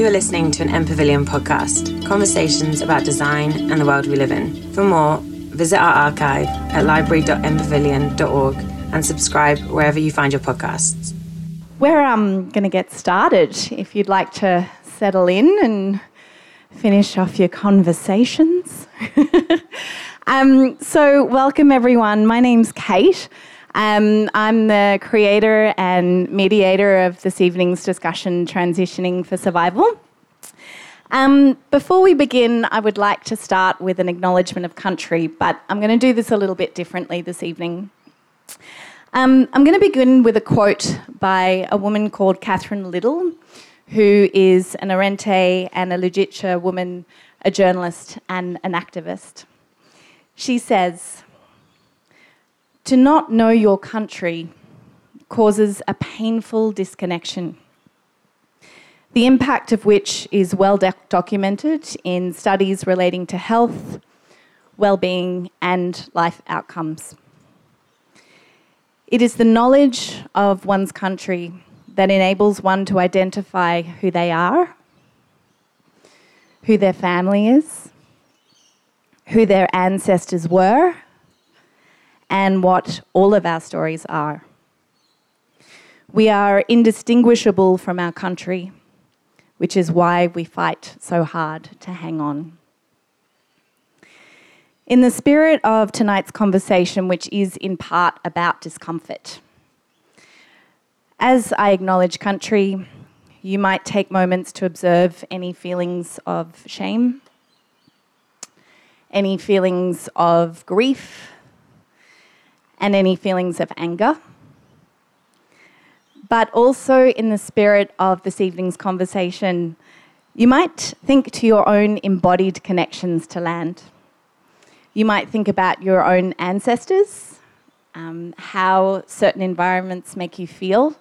You are listening to an MPavilion podcast, conversations about design and the world we live in. For more, visit our archive at library.mpavilion.org and subscribe wherever you find your podcasts. We're um, going to get started. If you'd like to settle in and finish off your conversations. um, so, welcome everyone. My name's Kate. Um, I'm the creator and mediator of this evening's discussion, Transitioning for Survival. Um, before we begin, I would like to start with an acknowledgement of country, but I'm going to do this a little bit differently this evening. Um, I'm going to begin with a quote by a woman called Catherine Little, who is an Arrernte and a Luritja woman, a journalist and an activist. She says, to not know your country causes a painful disconnection, the impact of which is well documented in studies relating to health, well-being, and life outcomes. It is the knowledge of one's country that enables one to identify who they are, who their family is, who their ancestors were, and what all of our stories are. We are indistinguishable from our country, which is why we fight so hard to hang on. In the spirit of tonight's conversation, which is in part about discomfort, as I acknowledge country, you might take moments to observe any feelings of shame, any feelings of grief, and any feelings of anger. But also, in the spirit of this evening's conversation, you might think to your own embodied connections to land. You might think about your own ancestors, um, how certain environments make you feel.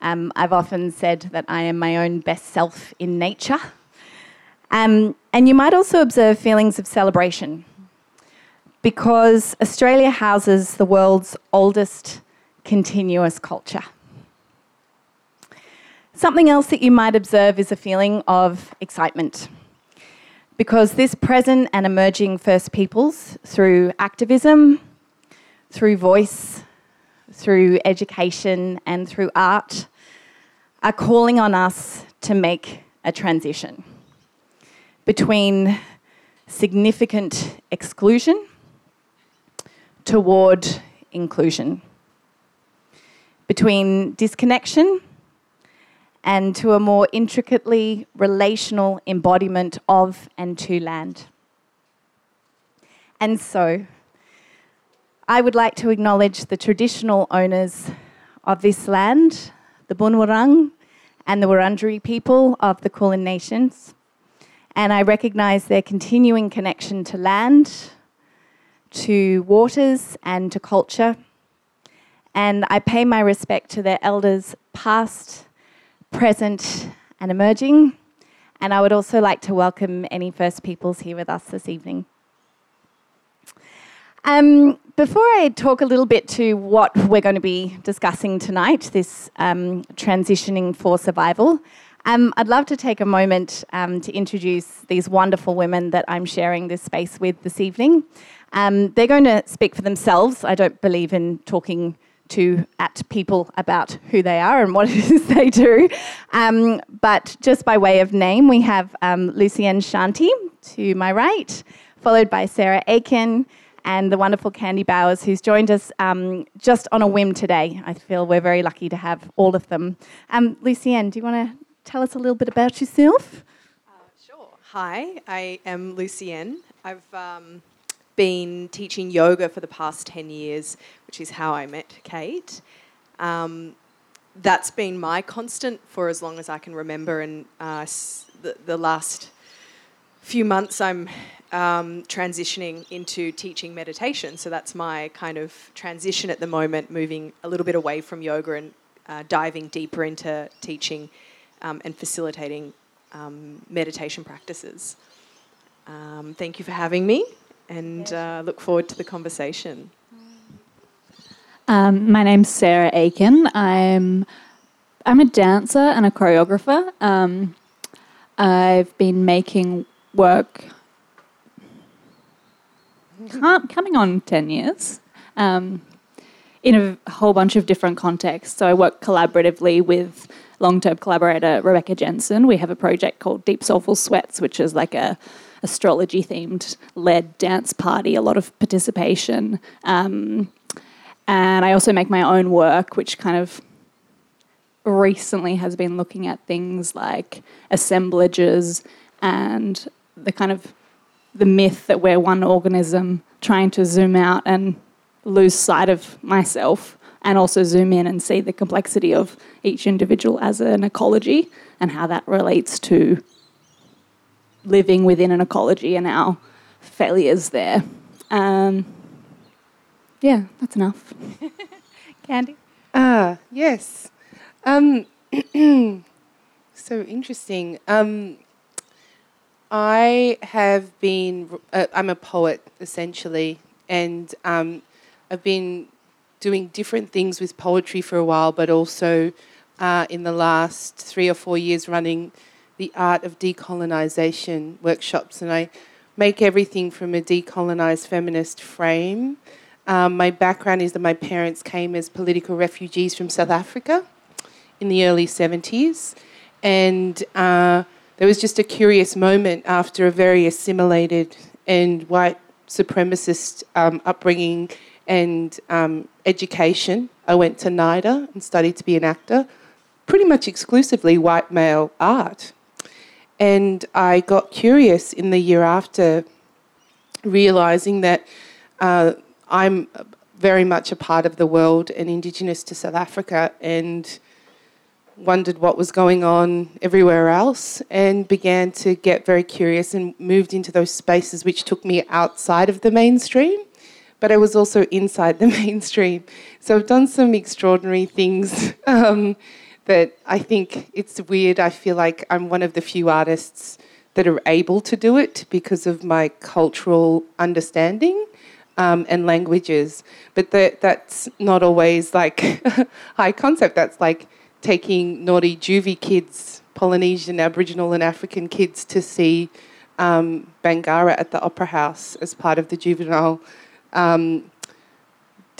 Um, I've often said that I am my own best self in nature. Um, and you might also observe feelings of celebration because Australia houses the world's oldest continuous culture. Something else that you might observe is a feeling of excitement. Because this present and emerging First Peoples, through activism, through voice, through education, and through art, are calling on us to make a transition between significant exclusion toward inclusion, between disconnection and to a more intricately relational embodiment of and to land. And so, I would like to acknowledge the traditional owners of this land, the Bunurong and the Wurundjeri people of the Kulin Nations. And I recognise their continuing connection to land, to waters and to culture. And I pay my respect to their elders, past, present, and emerging. And I would also like to welcome any First Peoples here with us this evening. Um, before I talk a little bit to what we're going to be discussing tonight, this um, transitioning for survival, um, I'd love to take a moment um, to introduce these wonderful women that I'm sharing this space with this evening. Um, they're going to speak for themselves. I don't believe in talking to at people about who they are and what it is they do. Um, but just by way of name, we have um, Lucienne Shanti to my right, followed by Sarah Aiken and the wonderful Candy Bowers, who's joined us um, just on a whim today. I feel we're very lucky to have all of them. Um, Lucienne, do you want to tell us a little bit about yourself? Uh, sure. Hi, I am Lucienne. I've um, been teaching yoga for the past 10 years, which is how I met Kate. Um, that's been my constant for as long as I can remember, and uh, the, the, last few months I'm um, transitioning into teaching meditation. So that's my kind of transition at the moment, moving a little bit away from yoga and uh, diving deeper into teaching um, and facilitating um, meditation practices. Um, thank you for having me and uh, look forward to the conversation. Um, my name's Sarah Aiken. I'm I'm a dancer and a choreographer. Um, I've been making work coming on 10 years um, in a whole bunch of different contexts. So I work collaboratively with long term collaborator Rebecca Jensen. We have a project called Deep Soulful Sweats, which is like a astrology themed led dance party, a lot of participation. Um, and I also make my own work, which kind of recently has been looking at things like assemblages and the kind of the myth that we're one organism trying to zoom out and lose sight of myself and also zoom in and see the complexity of each individual as an ecology and how that relates to living within an ecology and our failures there. Um, yeah, that's enough. Candy? Ah, yes. Um, so interesting. Um, I have been, uh, I'm a poet essentially, and um, I've been doing different things with poetry for a while, but also uh, in the last three or four years running the art of decolonization workshops. And I make everything from a decolonized feminist frame. Um, my background is that my parents came as political refugees from South Africa in the early 70s. And uh, there was just a curious moment after a very assimilated and white supremacist um, upbringing and um, education. I went to NIDA and studied to be an actor, pretty much exclusively white male art. And I got curious in the year after, realizing that uh, I'm very much a part of the world and Indigenous to South Africa and wondered what was going on everywhere else and began to get very curious and moved into those spaces which took me outside of the mainstream but I was also inside the mainstream. So I've done some extraordinary things um, that I think it's weird. I feel like I'm one of the few artists that are able to do it because of my cultural understanding. Um, and languages, but that, that's not always like high concept. That's like taking naughty juvie kids, Polynesian, Aboriginal, and African kids to see um, Bangarra at the Opera House as part of the juvenile um,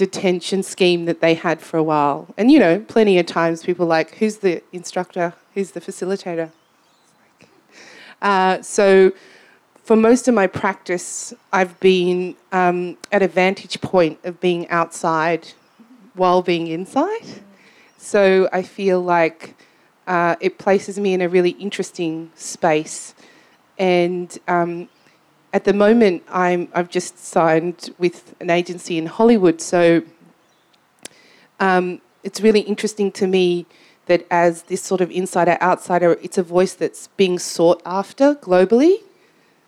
detention scheme that they had for a while. And you know, plenty of times people like, who's the instructor? Who's the facilitator? Uh, so, for most of my practice, I've been um, at a vantage point of being outside while being inside. So I feel like uh, it places me in a really interesting space. And um, at the moment, I'm, I've just signed with an agency in Hollywood, so um, it's really interesting to me that as this sort of insider outsider, it's a voice that's being sought after globally,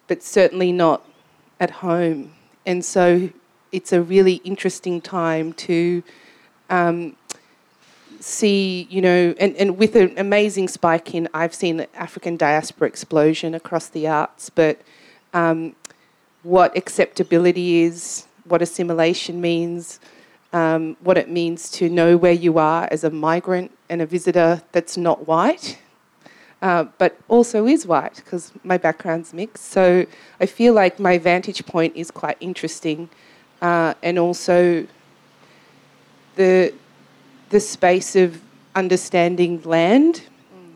but certainly not at home. And so it's a really interesting time to um, see, you know, and, and with an amazing spike in, I've seen African diaspora explosion across the arts, but um, what acceptability is, what assimilation means, um, what it means to know where you are as a migrant and a visitor that's not white, uh, but also is white because my background's mixed. So I feel like my vantage point is quite interesting, uh, and also the the space of understanding land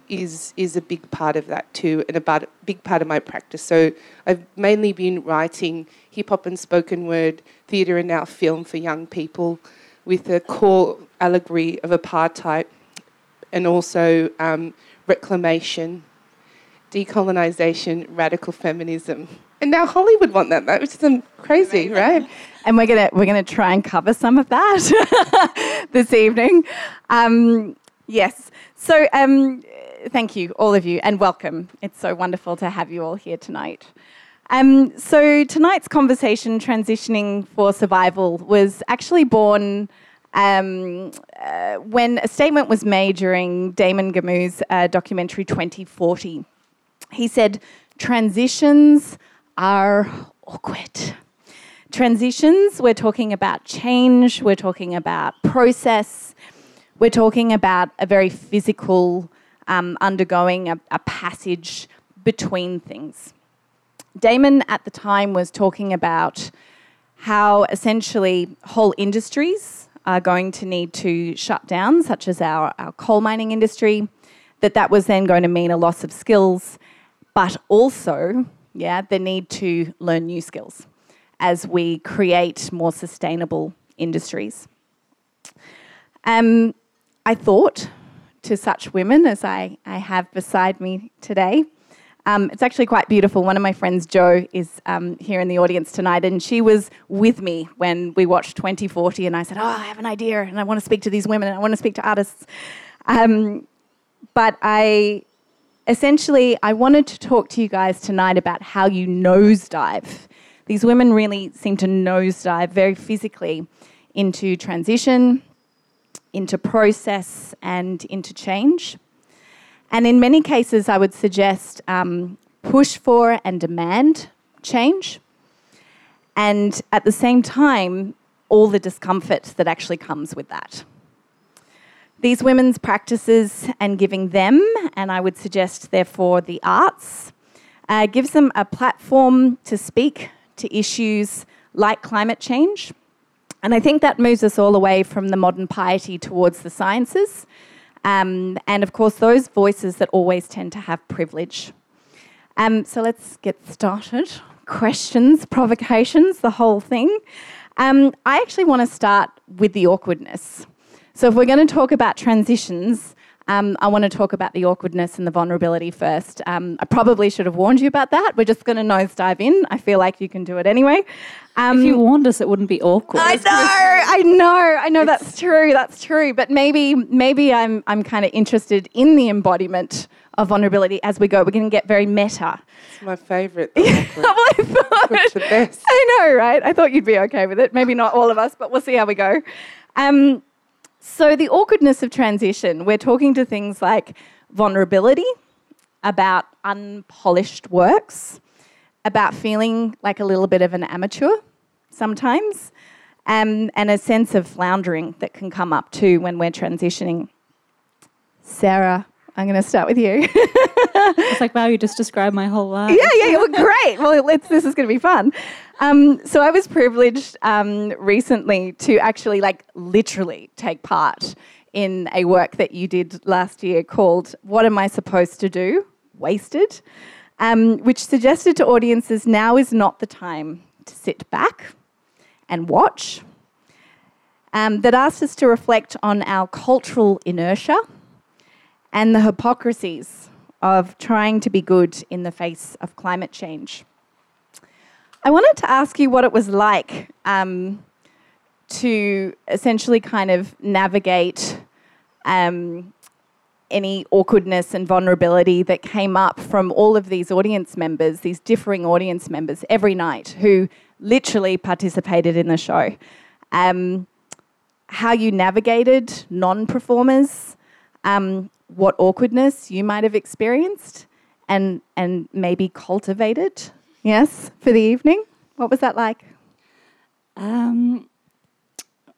is is a big part of that too, and a big part of my practice. So I've mainly been writing hip hop and spoken word theatre and now film for young people, with a core allegory of apartheid, and also um, reclamation, decolonization, radical feminism. And now Hollywood want that, which is crazy, right? And we're gonna we're gonna try and cover some of that this evening. Um, yes. So um, thank you, all of you, and welcome. It's so wonderful to have you all here tonight. Um, so, tonight's conversation, Transitioning for Survival, was actually born um, uh, when a statement was made during Damon Gameau's uh, documentary 2040. He said, Transitions are awkward. Transitions, we're talking about change, we're talking about process, we're talking about a very physical um, undergoing a, a, passage between things. Damon at the time was talking about how essentially whole industries are going to need to shut down, such as our, our coal mining industry, that that was then going to mean a loss of skills, but also, yeah, the need to learn new skills as we create more sustainable industries. Um, I thought to such women as I, I have beside me today. Um, it's actually quite beautiful. One of my friends, Jo, is um, here in the audience tonight, and she was with me when we watched 2040. And I said, Oh, I have an idea, and I want to speak to these women, and I want to speak to artists. Um, but I essentially, I wanted to talk to you guys tonight about how you nosedive. These women really seem to nosedive very physically into transition, into process, and into change. And in many cases, I would suggest um, push for and demand change. And at the same time, all the discomfort that actually comes with that. These women's practices and giving them, and I would suggest therefore the arts, uh, gives them a platform to speak to issues like climate change. And I think that moves us all away from the modern piety towards the sciences um, and of course, those voices that always tend to have privilege. Um, so let's get started. Questions, provocations, the whole thing. Um, I actually want to start with the awkwardness. So, if we're going to talk about transitions, um, I want to talk about the awkwardness and the vulnerability first. Um, I probably should have warned you about that. We're just going to nosedive in. I feel like you can do it anyway. Um, if you warned us, it wouldn't be awkward. I know, I know, I know. That's true. That's true. But maybe, maybe I'm, I'm kind of interested in the embodiment of vulnerability as we go. We're going to get very meta. It's my favourite. I thought. It's the best. I know, right? I thought you'd be okay with it. Maybe not all of us, but we'll see how we go. Um, so, the awkwardness of transition, we're talking to things like vulnerability, about unpolished works, about feeling like a little bit of an amateur sometimes, um, and a sense of floundering that can come up too when we're transitioning. Sarah, I'm going to start with you. it's like, wow, you just described my whole life. Yeah, yeah, well, great. Well, this is going to be fun. Um, so I was privileged um, recently to actually, like, literally take part in a work that you did last year called "What Am I Supposed to Do?" Wasted, um, which suggested to audiences now is not the time to sit back and watch. Um, that asked us to reflect on our cultural inertia and the hypocrisies of trying to be good in the face of climate change. I wanted to ask you what it was like um, to essentially kind of navigate um, any awkwardness and vulnerability that came up from all of these audience members, these differing audience members, every night who literally participated in the show. Um, how you navigated non performers, um, what awkwardness you might have experienced and, and maybe cultivated, yes, for the evening. What was that like? Um,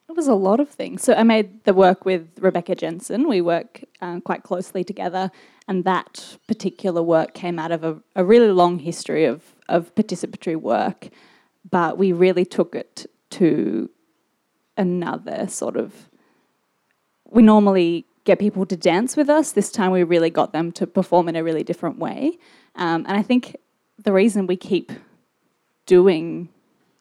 it was a lot of things. So I made the work with Rebecca Jensen. We work uh, quite closely together, and that particular work came out of a, a really long history of, of participatory work, but we really took it to another sort of. We normally get people to dance with us. This time we really got them to perform in a really different way. Um, and I think the reason we keep doing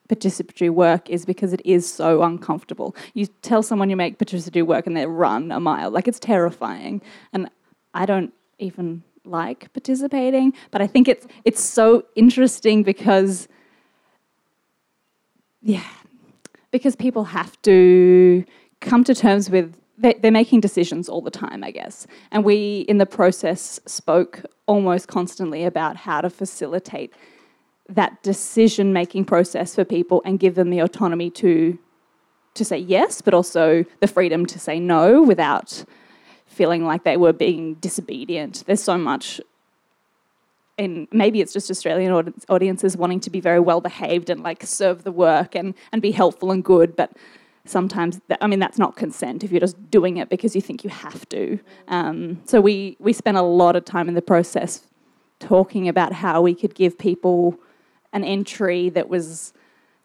participatory work is because it is so uncomfortable. You tell someone you make participatory work and they run a mile, like it's terrifying. And I don't even like participating, but I think it's it's so interesting because yeah, because people have to come to terms with they're making decisions all the time, I guess. And we, in the process, spoke almost constantly about how to facilitate that decision making process for people and give them the autonomy to to say yes, but also the freedom to say no without feeling like they were being disobedient. There's so much and maybe it's just Australian audiences wanting to be very well behaved and like serve the work and, and be helpful and good, but sometimes that, I mean that's not consent if you're just doing it because you think you have to. Um, so we we spent a lot of time in the process talking about how we could give people an entry that was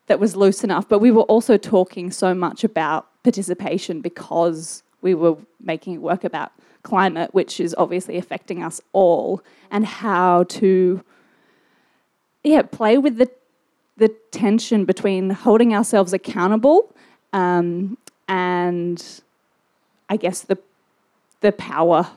that was loose enough, but we were also talking so much about participation because we were making work about climate, which is obviously affecting us all, and how to yeah play with the the tension between holding ourselves accountable um, and I guess the the power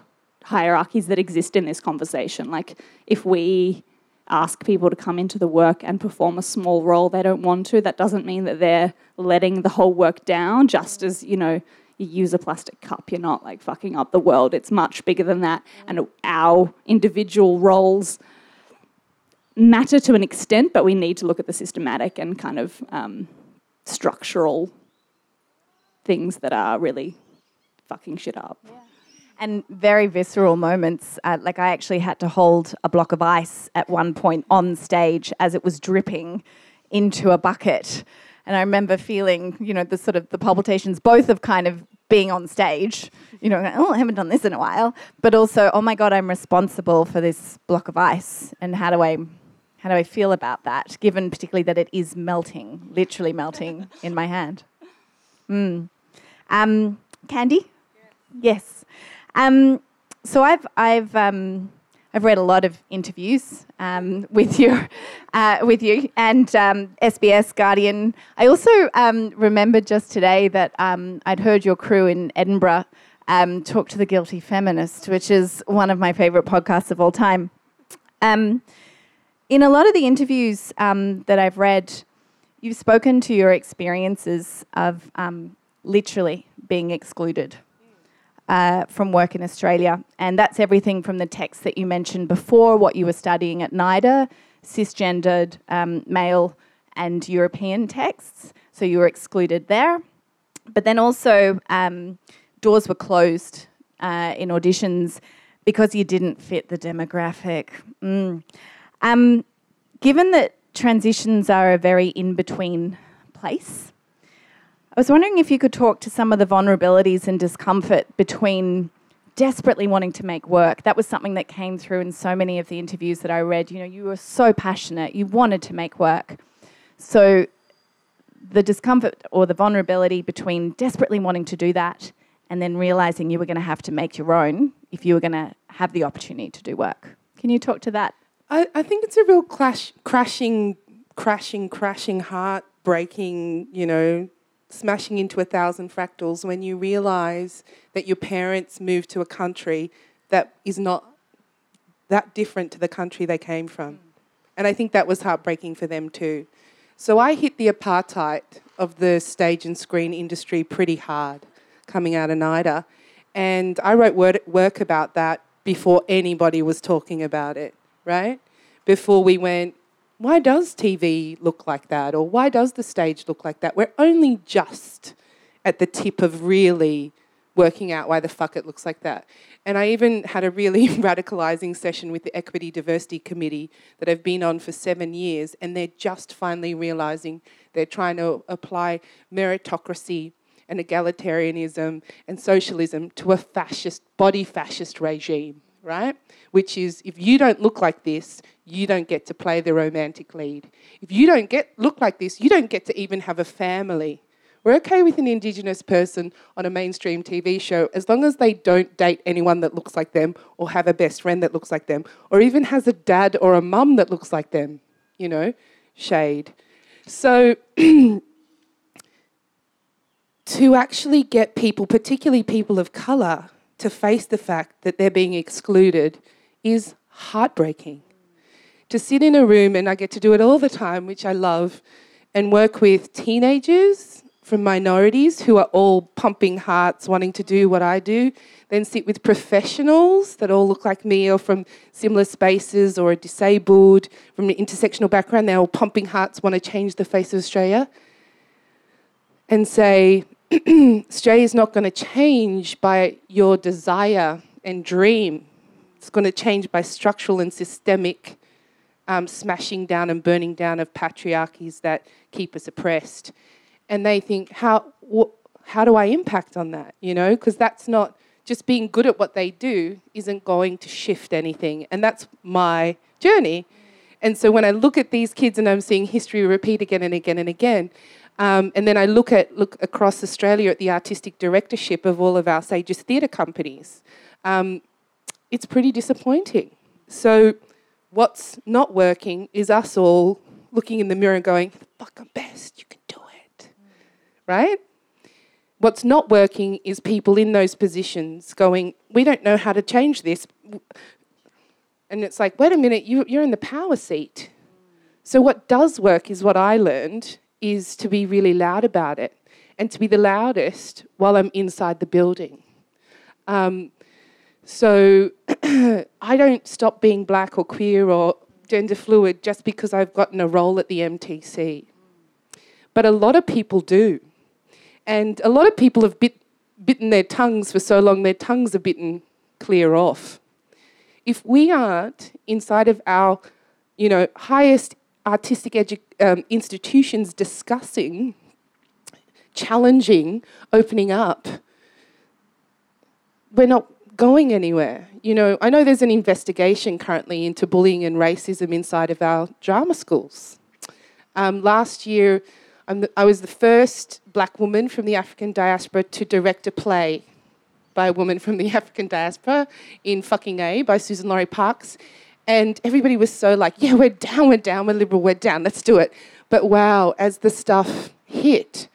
hierarchies that exist in this conversation. Like if we ask people to come into the work and perform a small role they don't want to, that doesn't mean that they're letting the whole work down, just as, you know, you use a plastic cup, you're not like fucking up the world. It's much bigger than that. And our individual roles matter to an extent, but we need to look at the systematic and kind of um, structural things that are really fucking shit up. Yeah. And very visceral moments. Uh, like I actually had to hold a block of ice at one point on stage as it was dripping into a bucket. And I remember feeling, you know, the sort of the palpitations, both of kind of being on stage, you know, oh, I haven't done this in a while, but also, oh my God, I'm responsible for this block of ice. And how do I, how do I feel about that, given particularly that it is melting, literally melting in my hand? Mm. Um, Candy? Yes. Um, so I've, I've, um, I've read a lot of interviews um, with you, uh, with you, and um, SBS Guardian. I also um, remembered just today that um, I'd heard your crew in Edinburgh um, talk to the guilty feminist, which is one of my favourite podcasts of all time. Um, in a lot of the interviews that I've read, you've spoken to your experiences of literally being excluded uh, from work in Australia. And that's everything from the texts that you mentioned before, what you were studying at NIDA, cisgendered um, male and European texts. So you were excluded there. But then also, um, doors were closed uh, in auditions because you didn't fit the demographic. Mm. Um, given that transitions are a very in between place, was wondering if you could talk to some of the vulnerabilities and discomfort between desperately wanting to make work. That was something that came through in so many of the interviews that I read. You know, you were so passionate, you wanted to make work. So the discomfort or the vulnerability between desperately wanting to do that and then realizing you were going to have to make your own if you were going to have the opportunity to do work. Can you talk to that? I, I think it's a real clash, crashing, crashing, crashing, heart breaking, you know, smashing into a thousand fractals when you realize that your parents moved to a country that is not that different to the country they came from. And I think that was heartbreaking for them too. So I hit the apartheid of the stage and screen industry pretty hard coming out of NIDA. And I wrote work about that before anybody was talking about it, right? Before we went, why does TV look like that? Or why does the stage look like that? We're only just at the tip of really working out why the fuck it looks like that. And I even had a really radicalizing session with the Equity Diversity Committee that I've been on for seven years, and they're just finally realizing they're trying to apply meritocracy and egalitarianism and socialism to a fascist, body fascist regime, right? Which is if you don't look like this, you don't get to play the romantic lead. If you don't get look like this, you don't get to even have a family. We're okay with an Indigenous person on a mainstream TV show as long as they don't date anyone that looks like them or have a best friend that looks like them or even has a dad or a mum that looks like them, you know, shade. So, to actually get people, particularly people of colour, to face the fact that they're being excluded is heartbreaking to sit in a room, and I get to do it all the time, which I love, and work with teenagers from minorities who are all pumping hearts, wanting to do what I do, then sit with professionals that all look like me or from similar spaces or are disabled, from an intersectional background, they're all pumping hearts, want to change the face of Australia, and say, Australia is not going to change by your desire and dream. It's going to change by structural and systemic um, smashing down and burning down of patriarchies that keep us oppressed. And they think, how, wh- how do I impact on that? You know, because that's not just being good at what they do isn't going to shift anything. And that's my journey. And so when I look at these kids and I'm seeing history repeat again and again and again, um, and then I look at look across Australia at the artistic directorship of all of our Sages theatre companies. Um, it's pretty disappointing. So, what's not working is us all looking in the mirror and going, "Fuck, I'm best. You can do it," right? What's not working is people in those positions going, "We don't know how to change this," and it's like, "Wait a minute, you, you're in the power seat." So, what does work is what I learned is to be really loud about it and to be the loudest while I'm inside the building. Um, so I don't stop being black or queer or gender fluid just because I've gotten a role at the MTC. But a lot of people do. And a lot of people have bit, bitten their tongues for so long, their tongues are bitten clear off. If we aren't inside of our, you know, highest artistic edu- um, institutions discussing, challenging, opening up, we're not going anywhere. You know, I know there's an investigation currently into bullying and racism inside of our drama schools. Um, last year, the, i was the first black woman from the African diaspora to direct a play by a woman from the African diaspora in Fucking A by Suzan-Lori Parks. And everybody was so like, yeah, we're down, we're down, we're liberal, we're down, let's do it. But wow, as the stuff hit,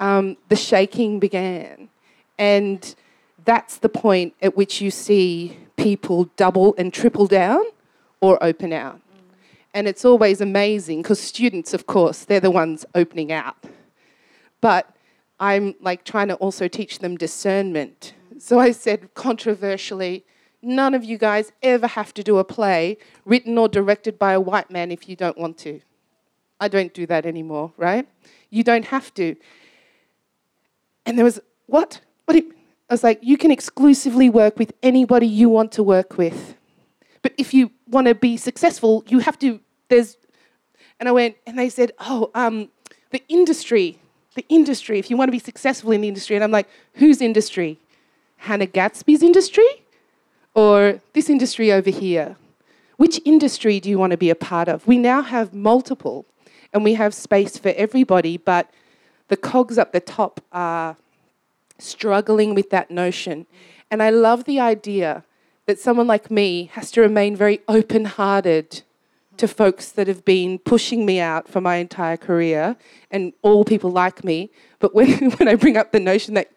um, the shaking began. And that's the point at which you see people double and triple down or open out. And it's always amazing because students, of course, they're the ones opening out. But I'm like trying to also teach them discernment. So I said controversially, none of you guys ever have to do a play written or directed by a white man if you don't want to. I don't do that anymore, right? You don't have to. And there was, what? What? I was like, you can exclusively work with anybody you want to work with. But if you want to be successful, you have to, there's, and I went, and they said, oh, um, the industry, the industry, if you want to be successful in the industry. And I'm like, whose industry? Hannah Gadsby's industry? or this industry over here. Which industry do you want to be a part of? We now have multiple and we have space for everybody, but the cogs up the top are struggling with that notion. And I love the idea that someone like me has to remain very open hearted to folks that have been pushing me out for my entire career and all people like me. But when, when I bring up the notion that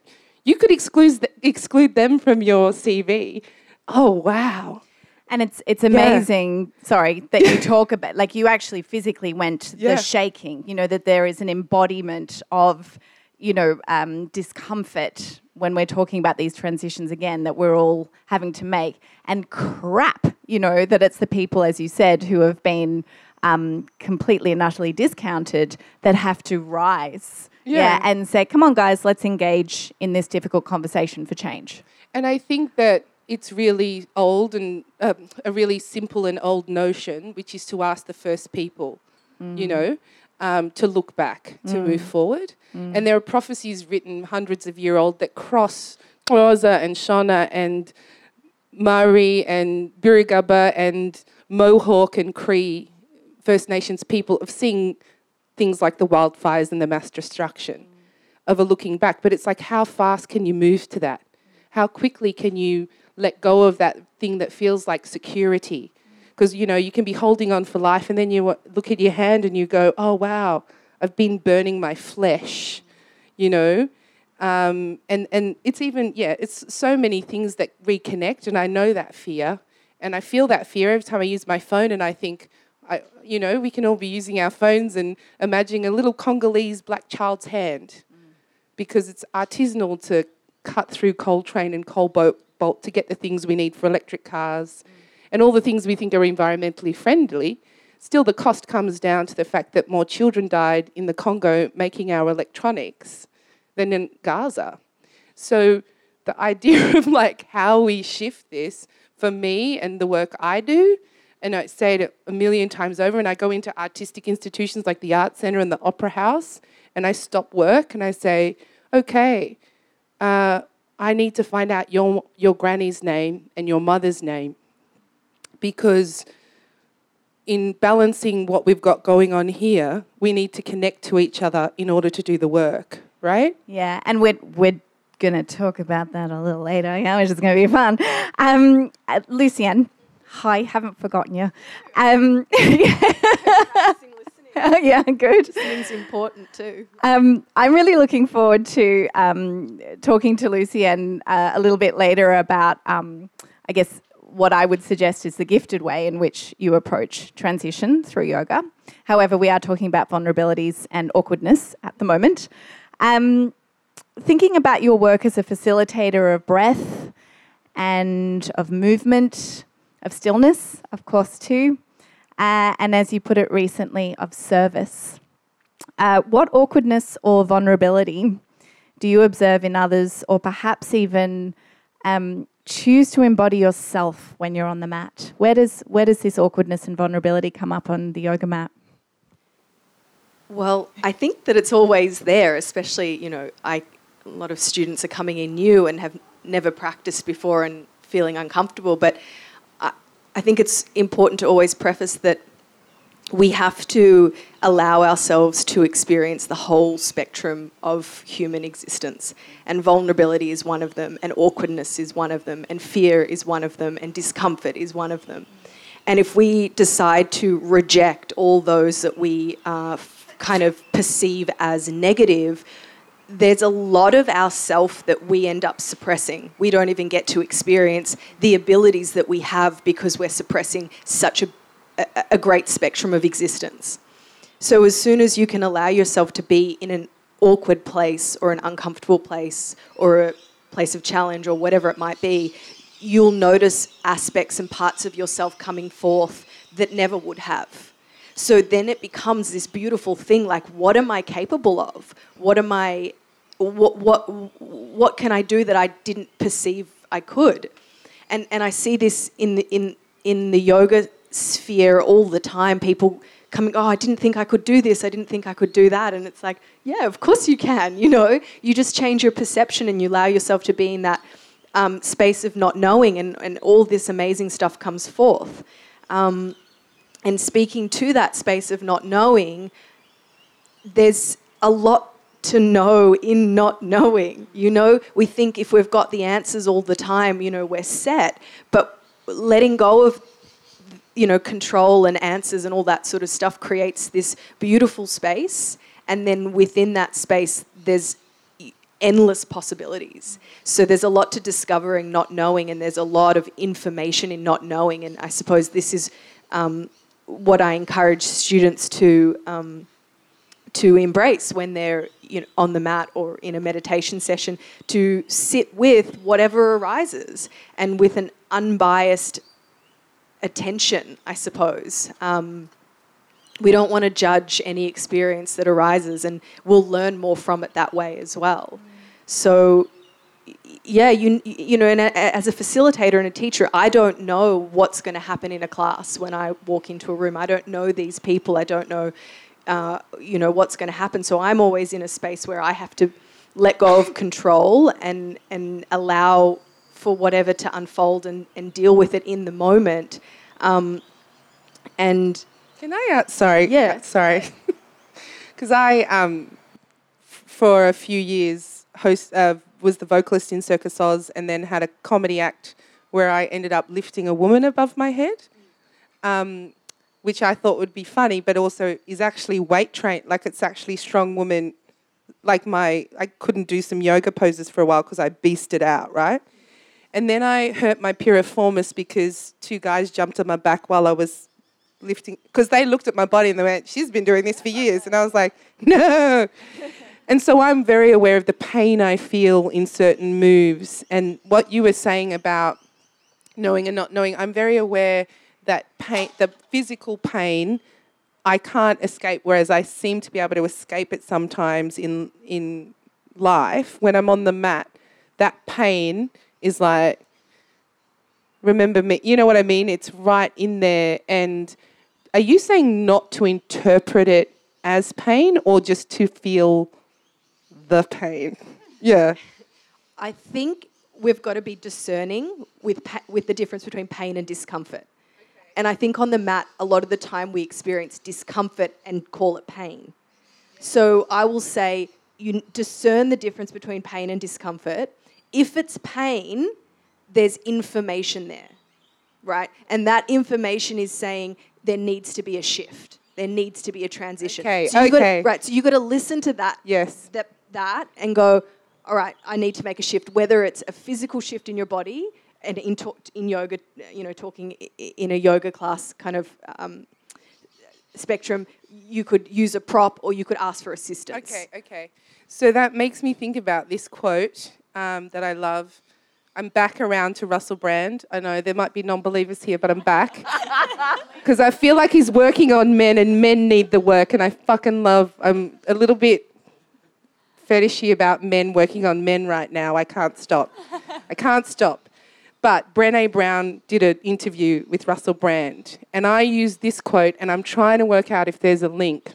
you could exclude, exclude them from your CV, oh wow and it's it's amazing yeah. sorry that you talk about like you actually physically went yeah. the shaking you know that there is an embodiment of you know um, discomfort when we're talking about these transitions again that we're all having to make and crap you know that it's the people as you said who have been um, completely and utterly discounted that have to rise yeah. yeah and say come on guys let's engage in this difficult conversation for change and i think that it's really old and um, a really simple and old notion, which is to ask the first people, mm. you know, um, to look back, to mm. move forward. Mm. And there are prophecies written hundreds of year old that cross Xhosa and Shona and Maori and Birigaba and Mohawk and Cree First Nations people of seeing things like the wildfires and the mass destruction, of a looking back. But it's like, how fast can you move to that? How quickly can you let go of that thing that feels like security. Because, you know, you can be holding on for life and then you look at your hand and you go, oh, wow, I've been burning my flesh, you know? Um, and, and it's even, yeah, it's so many things that reconnect. And I know that fear. And I feel that fear every time I use my phone and I think, I, you know, we can all be using our phones and imagining a little Congolese black child's hand because it's artisanal to cut through coltan and coal boat bolt to get the things we need for electric cars mm. And all the things we think are environmentally friendly, still the cost comes down to the fact that more children died in the Congo making our electronics than in Gaza. So the idea of like how we shift this for me and the work I do, and I say it a million times over, and I go into artistic institutions like the Art Centre and the Opera House, and I stop work and I say, okay, uh, I need to find out your, your granny's name and your mother's name because in balancing what we've got going on here, we need to connect to each other in order to do the work, right? Yeah, and we're we're gonna talk about that a little later. Yeah, which is gonna be fun. Um, uh, Lucienne, hi, haven't forgotten you. Um, yeah, good. Listening's important too. Um, I'm really looking forward to um, talking to Lucienne uh, a little bit later about, um, I guess, what I would suggest is the gifted way in which you approach transition through yoga. However, we are talking about vulnerabilities and awkwardness at the moment. Um, thinking about your work as a facilitator of breath and of movement, of stillness, of course, too, uh, and as you put it recently, of service. Uh, what awkwardness or vulnerability do you observe in others, or perhaps even um, choose to embody yourself when you're on the mat? Where does where does this awkwardness and vulnerability come up on the yoga mat? Well, I think that it's always there, especially, you know, I, a lot of students are coming in new and have never practiced before and feeling uncomfortable. But I, I think it's important to always preface that we have to allow ourselves to experience the whole spectrum of human existence. And vulnerability is one of them, and awkwardness is one of them, and fear is one of them, and discomfort is one of them. And if we decide to reject all those that we uh, kind of perceive as negative, there's a lot of ourself that we end up suppressing. We don't even get to experience the abilities that we have because we're suppressing such a, a, great spectrum of existence. So, as soon as you can allow yourself to be in an awkward place or an uncomfortable place or a place of challenge or whatever it might be, you'll notice aspects and parts of yourself coming forth that never would have. So then it becomes this beautiful thing like, what am I capable of? What am I, what, what, what can I do that I didn't perceive I could? And, and I see this in the, in, in the yoga sphere all the time. People coming, oh, I didn't think I could do this. I didn't think I could do that. And it's like, yeah, of course you can. You know, you just change your perception and you allow yourself to be in that um, space of not knowing, and, and all this amazing stuff comes forth. Um, and speaking to that space of not knowing, there's a lot to know in not knowing. You know, we think if we've got the answers all the time, you know, we're set. But letting go of, you know, control and answers and all that sort of stuff creates this beautiful space. And then within that space, there's endless possibilities. So there's a lot to discovering not knowing, and there's a lot of information in not knowing. And I suppose this is um, what I encourage students to um, to embrace when they're you know, on the mat or in a meditation session to sit with whatever arises and with an unbiased attention, I suppose. Um, we don't want to judge any experience that arises, and we'll learn more from it that way as well. So yeah, you you know, and as a facilitator and a teacher, I don't know what's going to happen in a class when I walk into a room. I don't know these people. I don't know, uh, you know, what's going to happen. So I'm always in a space where I have to let go of control and and allow for whatever to unfold and, and deal with it in the moment. Um, and can I? Uh, sorry. Yeah. Sorry. Because I, um, f- for a few years, host. Uh, was the vocalist in Circus Oz and then had a comedy act where I ended up lifting a woman above my head, um, which I thought would be funny, but also is actually weight trained. Like it's actually strong woman. Like my, I couldn't do some yoga poses for a while because I beasted out, right? And then I hurt my piriformis because two guys jumped on my back while I was lifting, because they looked at my body and they went, she's been doing this for years. And I was like, no. And so I'm very aware of the pain I feel in certain moves. And what you were saying about knowing and not knowing, I'm very aware that pain, the physical pain, I can't escape, whereas I seem to be able to escape it sometimes in, in life. When I'm on the mat, that pain is like, remember me, you know what I mean? It's right in there. And are you saying not to interpret it as pain or just to feel the pain. Yeah. I think we've got to be discerning with pa- with the difference between pain and discomfort. And I think on the mat, a lot of the time we experience discomfort and call it pain. So I will say you discern the difference between pain and discomfort. If it's pain, there's information there, right? And that information is saying there needs to be a shift. There needs to be a transition. Okay, So you gotta- okay. right. So you got to listen to that Yes. that that and go, all right, I need to make a shift. Whether it's a physical shift in your body and in talk, in yoga, you know, talking in a yoga class kind of um, spectrum, you could use a prop or you could ask for assistance. Okay, okay. So that makes me think about this quote um, that I love. I'm back around to Russell Brand. I know there might be non believers here, but I'm back. Because I feel like he's working on men and men need the work. And I fucking love, I'm a little bit fetishy about men working on men right now. I can't stop. I can't stop. But Brené Brown did an interview with Russell Brand, and I used this quote, and I'm trying to work out if there's a link.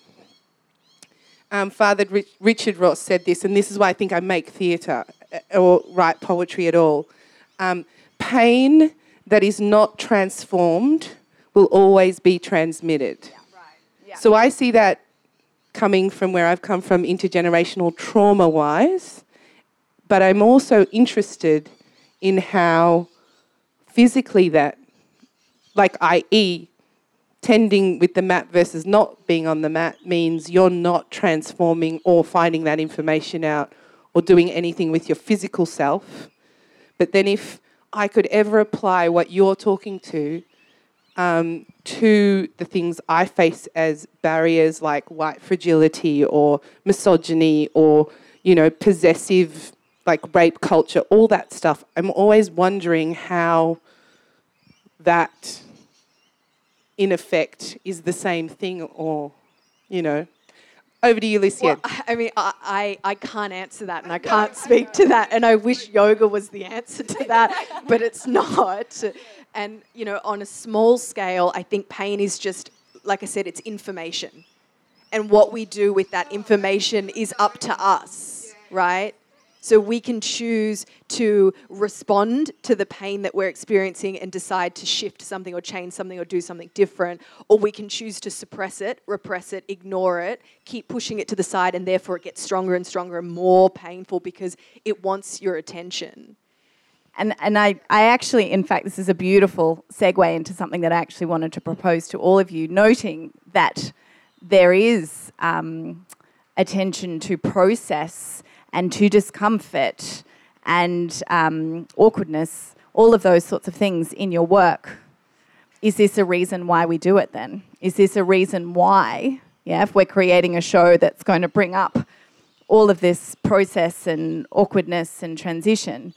Um, Father Rich- Richard Rohr said this, and this is why I think I make theatre uh, or write poetry at all. Um, Pain that is not transformed will always be transmitted. So I see that coming from where I've come from intergenerational trauma wise, but I'm also interested in how physically that, like, i.e., tending with the mat versus not being on the mat means you're not transforming or finding that information out or doing anything with your physical self. But then if I could ever apply what you're talking to um, to the things I face as barriers like white fragility or misogyny or, you know, possessive, like rape culture, all that stuff, I'm always wondering how that, in effect, is the same thing or, you know. Over to you, Lucia. Well, I mean, I, I, I can't answer that and I can't speak to that. And I wish yoga was the answer to that, but it's not. And, you know, on a small scale, I think pain is just, like I said, it's information. And what we do with that information is up to us, right? So we can choose to respond to the pain that we're experiencing and decide to shift something or change something or do something different. Or we can choose to suppress it, repress it, ignore it, keep pushing it to the side, and therefore it gets stronger and stronger and more painful because it wants your attention. And, and I, I actually, in fact, this is a beautiful segue into something that I actually wanted to propose to all of you, noting that there is um, attention to process and to discomfort and um, awkwardness, all of those sorts of things in your work. Is this a reason why we do it then? Is this a reason why, yeah, if we're creating a show that's going to bring up all of this process and awkwardness and transition?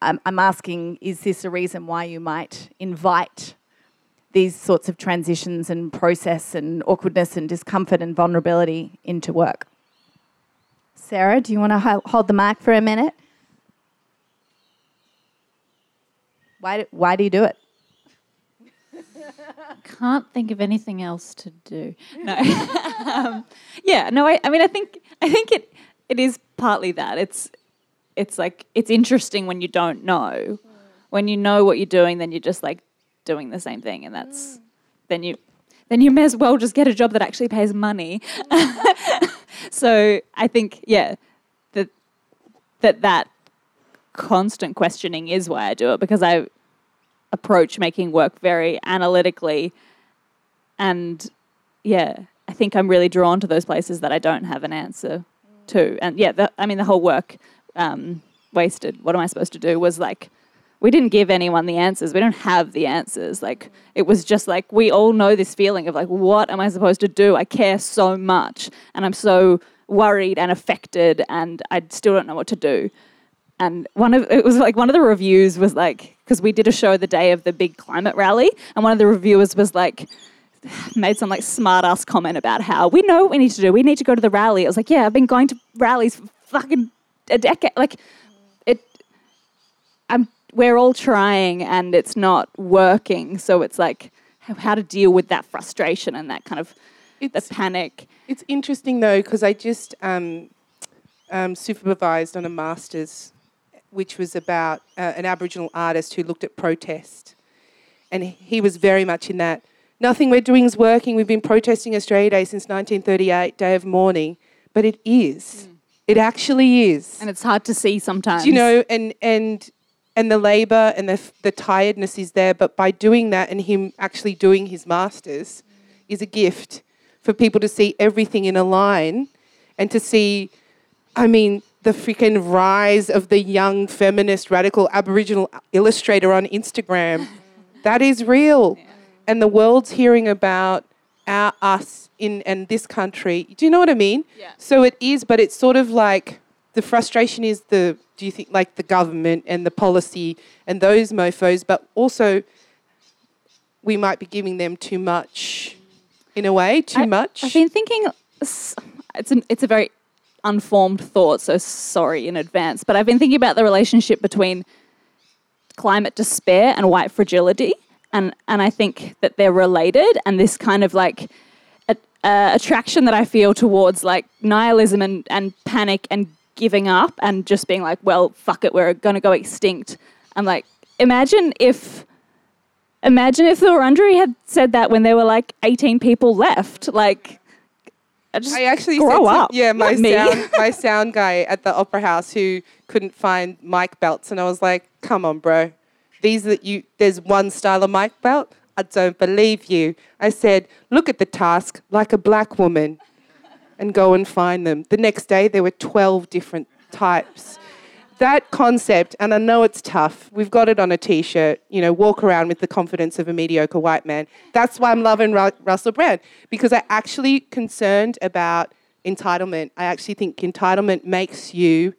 I'm, I'm asking, is this a reason why you might invite these sorts of transitions and process and awkwardness and discomfort and vulnerability into work? Sarah, do you want to hold the mic for a minute? Why do, why do you do it? Can't think of anything else to do. No. um, yeah. No. I, I mean, I think I think it it is partly that. It's it's like it's interesting when you don't know. When you know what you're doing, then you're just like doing the same thing, and that's then you then you may as well just get a job that actually pays money. so I think yeah that that that constant questioning is why I do it because I approach making work very analytically. And yeah i think i'm really drawn to those places that i don't have an answer to. And yeah the, i mean the whole work um, wasted. What am i supposed to do? Was like we didn't give anyone the answers. We don't have the answers. Like it was just like we all know this feeling of like what am i supposed to do? I care so much and i'm so worried and affected and i still don't know what to do. And one of it was like one of the reviews was like because we did a show the day of the big climate rally and one of the reviewers was like made some like smart ass comment about how we know what we need to do. We need to go to the rally. I was like yeah i've been going to rallies for fucking a decade. Like we're all trying and it's not working so it's like how, how to deal with that frustration and that kind of It's- the panic It's interesting though because I just um, um, supervised on a master's which was about uh, an Aboriginal artist who looked at protest. And he was very much in that nothing we're doing is working. We've been protesting Australia Day since 1938, day of mourning. But it is. It actually is. And it's hard to see sometimes. you know, and and and the labour and the the tiredness is there. But by doing that and him actually doing his masters is a gift for people to see everything in a line and to see, I mean, the freaking rise of the young feminist radical Aboriginal illustrator on Instagram. that is real, and the world's hearing about our us in and this country. Do you know what I mean? Yeah. So it is, but it's sort of like the frustration is the do you think like the government and the policy and those mofos, but also we might be giving them too much in a way, too I- much. I've been thinking. It's an, it's a very unformed thought, so sorry in advance. But I've been thinking about the relationship between climate despair and white fragility, and and I think that they're related. And this kind of like uh, attraction that I feel towards like nihilism and and panic and giving up and just being like, well, fuck it, we're going to go extinct. I'm like, imagine if. Imagine if the Wurundjeri had said that when there were like 18 people left. Like, I just I actually grow said to- up. yeah, my sound my sound guy at the opera house who couldn't find mic belts, and I was like, "Come on, bro, these that you there's one style of mic belt. I don't believe you." I said, "Look at the task like a black woman, and go and find them." The next day, there were twelve different types. That concept, and I know it's tough. We've got it on a T-shirt. You know, walk around with the confidence of a mediocre white man. That's why I'm loving Ru- Russell Brand because I actually concerned about entitlement. I actually think entitlement makes you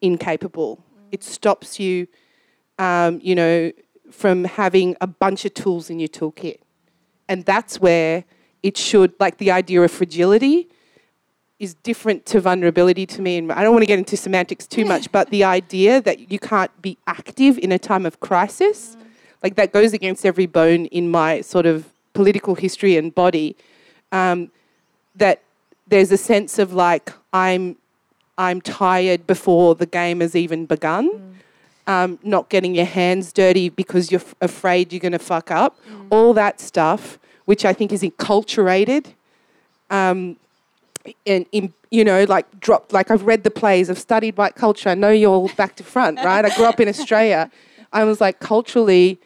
incapable. It stops you, um, you know, from having a bunch of tools in your toolkit, and that's where it should, like the idea of fragility, is different to vulnerability to me. And I don't want to get into semantics too much, but the idea that you can't be active in a time of crisis, like that goes against every bone in my sort of political history and body. Um, that there's a sense of like I'm, I'm tired before the game has even begun. Um, not getting your hands dirty because you're f- afraid you're going to fuck up. All that stuff, which I think is enculturated um, and in, you know, like dropped. Like I've read the plays, I've studied white culture. I know you're all back to front, right? I grew up in Australia. I was like, culturally,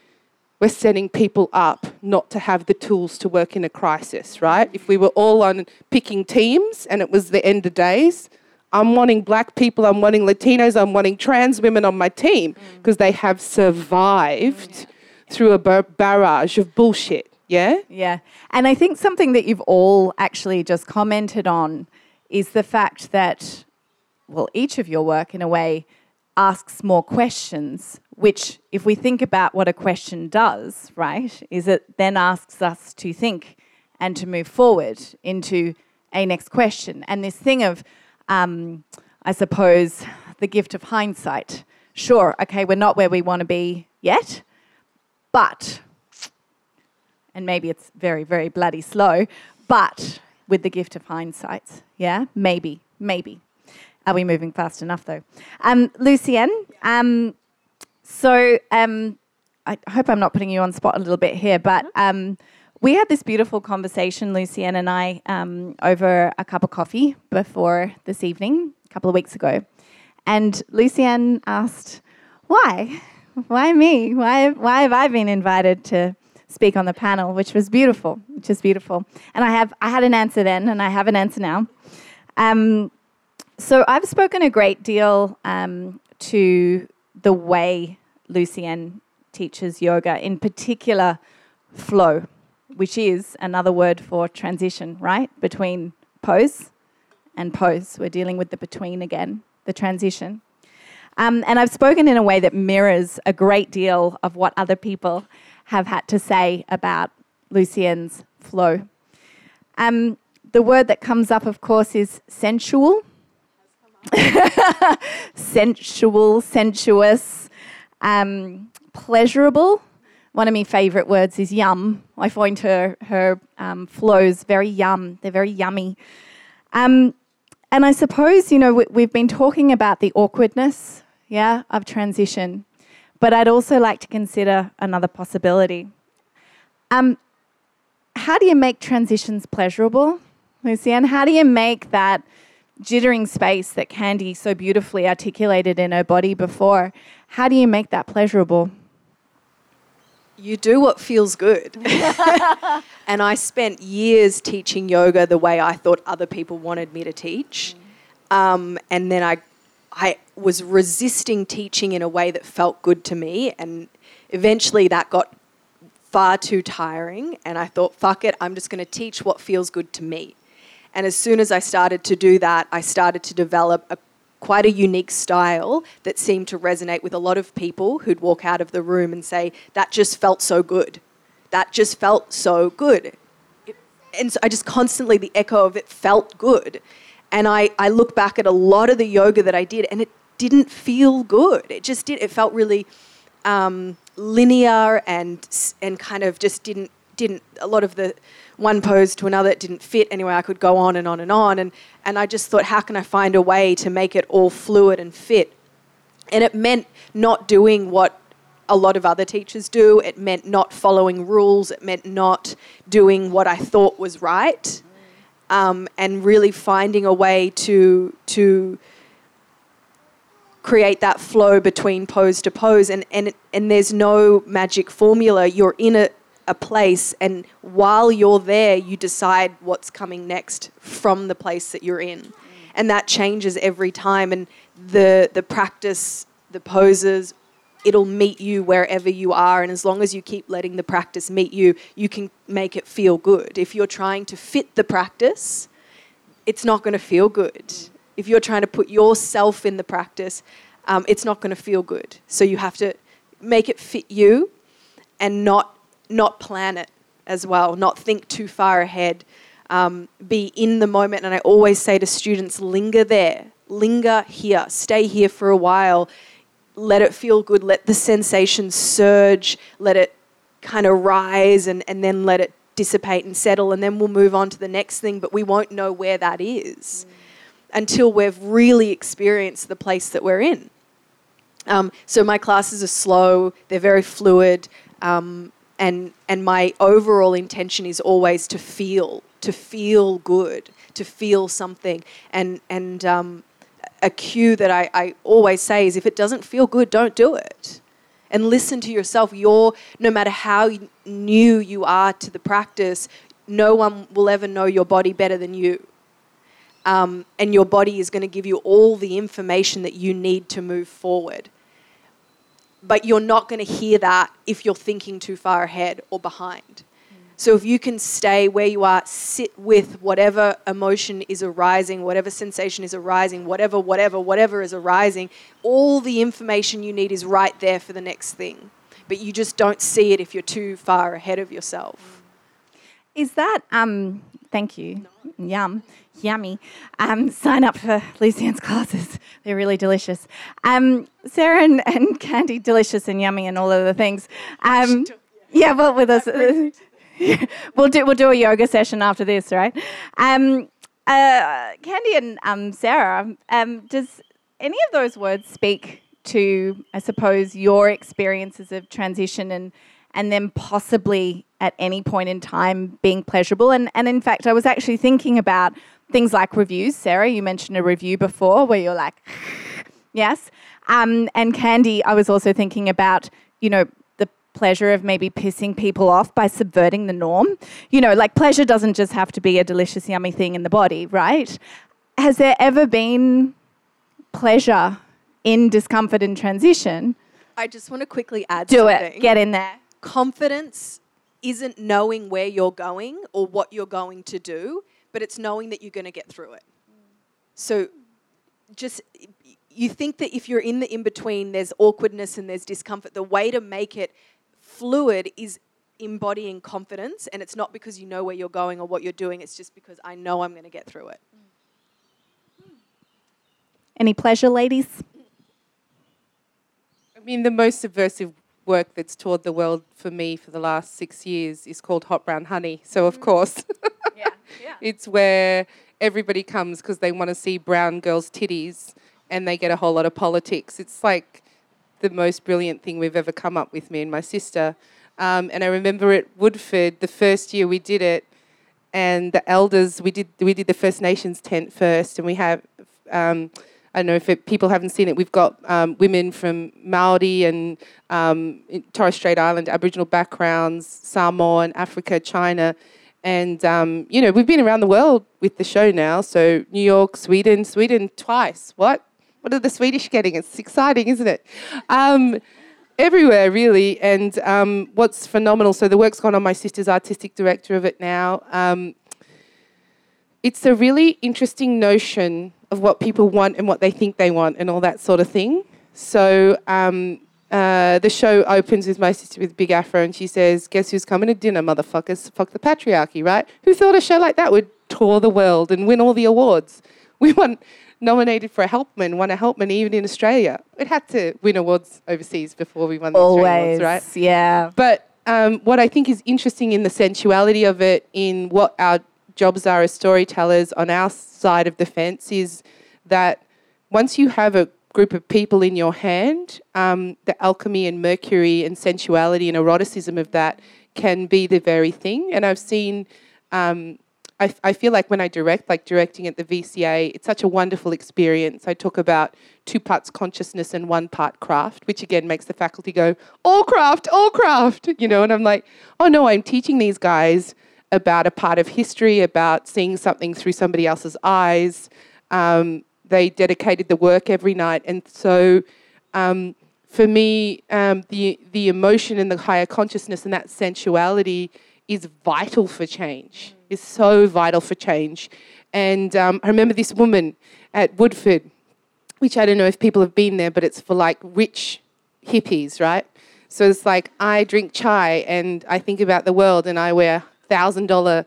we're setting people up not to have the tools to work in a crisis, right? If we were all on picking teams and it was the end of days, I'm wanting black people, I'm wanting Latinos, I'm wanting trans women on my team mm. because they have survived mm. through a bar- barrage of bullshit. Yeah? Yeah. And I think something that you've all actually just commented on is the fact that, well, each of your work, in a way, asks more questions, which, if we think about what a question does, right, is it then asks us to think and to move forward into a next question. And this thing of, um, I suppose, the gift of hindsight. Sure, okay, we're not where we want to be yet, but and maybe it's very, very bloody slow, but with the gift of hindsight, yeah, maybe, maybe. Are we moving fast enough though? Um, Lucienne, um, so um, I hope I'm not putting you on spot a little bit here, but um, we had this beautiful conversation, Lucienne and I, um, over a cup of coffee before this evening, a couple of weeks ago. And Lucienne asked, why? Why me? Why, why have I been invited to speak on the panel, which was beautiful, which is beautiful. And I have I had an answer then, and I have an answer now. Um, so I've spoken a great deal um, to the way Lucienne teaches yoga, in particular flow, which is another word for transition, right? Between pose and pose. We're dealing with the between again, the transition. Um, and I've spoken in a way that mirrors a great deal of what other people have had to say about Lucienne's flow. Um, the word that comes up, of course, is sensual. sensual, sensuous, um, pleasurable. One of my favourite words is yum. I find her her um, flows very yum. They're very yummy. Um, and I suppose you know we, we've been talking about the awkwardness, yeah, of transition. But I'd also like to consider another possibility. Um, how do you make transitions pleasurable, Lucienne? How do you make that jittering space that Candy so beautifully articulated in her body before? How do you make that pleasurable? you do what feels good. and I spent years teaching yoga the way I thought other people wanted me to teach. Um, and then I, I was resisting teaching in a way that felt good to me. And eventually that got far too tiring. And I thought, fuck it, I'm just going to teach what feels good to me. And as soon as I started to do that, I started to develop a quite a unique style that seemed to resonate with a lot of people who'd walk out of the room and say, That just felt so good. That just felt so good. And so I just constantly, the echo of it felt good. And I, I look back at a lot of the yoga that I did, and it didn't feel good. It just did. It felt really um, linear and and kind of just didn't didn't a lot of the one pose to another it didn't fit anyway. I could go on and on and on. And and i just thought how can i find a way to make it all fluid and fit? And it meant not doing what a lot of other teachers do. It meant not following rules. It meant not doing what i thought was right. Um, and really finding a way to to create that flow between pose to pose and and and there's no magic formula you're in a a place, and while you're there, you decide what's coming next from the place that you're in. And that changes every time. And the, the practice, the poses, it'll meet you wherever you are. And as long as you keep letting the practice meet you, you can make it feel good. If you're trying to fit the practice, it's not going to feel good. If you're trying to put yourself in the practice, um, it's not going to feel good. So you have to make it fit you and not not plan it as well, not think too far ahead, um, be in the moment. And I always say to students, linger there, linger here, stay here for a while, let it feel good, let the sensation surge, let it kind of rise, and, and then let it dissipate and settle, and then we'll move on to the next thing, but we won't know where that is. Mm. Until we've really experienced the place that we're in. Um, so my classes are slow, they're very fluid. Um, and and my overall intention is always to feel to feel good to feel something and and um, a cue that I, I always say is if it doesn't feel good don't do it and listen to yourself you're no matter how new you are to the practice no one will ever know your body better than you um, and your body is going to give you all the information that you need to move forward but you're not going to hear that if you're thinking too far ahead or behind. So if you can stay where you are, sit with whatever emotion is arising, whatever sensation is arising, whatever, whatever, whatever is arising, all the information you need is right there for the next thing. But you just don't see it if you're too far ahead of yourself. Is that, um, thank you, no. Yum, yummy. Um, sign up for Lucienne's classes. They're really delicious. Um, Sarah and, and, Candy, delicious and yummy and all of the things. Um, yeah, well, with us. we'll, do, we'll do a yoga session after this, right? Um, uh, Candy and um, Sarah, um, does any of those words speak to, I suppose, your experiences of transition and, and then possibly at any point in time being pleasurable? And, and in fact, I was actually thinking about things like reviews. Sarah, you mentioned a review before where you're like, yes. Um, and Candy, I was also thinking about, you know, the pleasure of maybe pissing people off by subverting the norm. You know, like pleasure doesn't just have to be a delicious, yummy thing in the body, right? Has there ever been pleasure in discomfort and transition? I just want to quickly add Do something. it. Get in there. Confidence isn't knowing where you're going or what you're going to do but it's knowing that you're going to get through it. So just you think that if you're in the in between, there's awkwardness and there's discomfort. The way to make it fluid is embodying confidence, and it's not because you know where you're going or what you're doing, it's just because I know I'm going to get through it. Any pleasure, ladies? I mean, the most subversive work that's toured the world for me for the last six years is called Hot Brown Honey. So, of course. yeah. It's where everybody comes because they want to see brown girls' titties and they get a whole lot of politics. It's like the most brilliant thing we've ever come up with, me and my sister. Um, and I remember at Woodford, the first year we did it, and the elders, we did we did the First Nations tent first, and we have. Um, I don't know if it, people haven't seen it. We've got um, women from Maori and um, Torres Strait Island Aboriginal backgrounds, Samoan, Africa, China, and um, you know we've been around the world with the show now. So New York, Sweden, Sweden twice. What? What are the Swedish getting? It's exciting, isn't it? Um, everywhere, really. And um, what's phenomenal, so the work's gone on, my sister's artistic director of it now. Um, it's a really interesting notion of what people want and what they think they want and all that sort of thing. So um, uh, the show opens with my sister with Big Afro, and she says, "Guess who's coming to dinner, motherfuckers? Fuck the patriarchy, right? Who thought a show like that would tour the world and win all the awards? We won nominated for a Helpmann, won a Helpmann even in Australia. It had to win awards overseas before we won the Australian Always, awards, right? yeah. But um, what I think is interesting in the sensuality of it, in what our jobs are as storytellers on our side of the fence, is that once you have a group of people in your hand, um, the alchemy and mercury and sensuality and eroticism of that can be the very thing. And I've seen. Um, I, I feel like when I direct, like directing at the VCA, it's such a wonderful experience. I talk about two parts consciousness and one part craft, which again makes the faculty go, all craft, all craft, you know, and I'm like, oh no, I'm teaching these guys about a part of history, about seeing something through somebody else's eyes. Um, they dedicated the work every night. And so um, for me, um, the, the emotion and the higher consciousness and that sensuality is vital for change, is so vital for change. And um, I remember this woman at Woodford, which I don't know if people have been there, but it's for like rich hippies, right? So it's like I drink chai and I think about the world and I wear thousand dollar,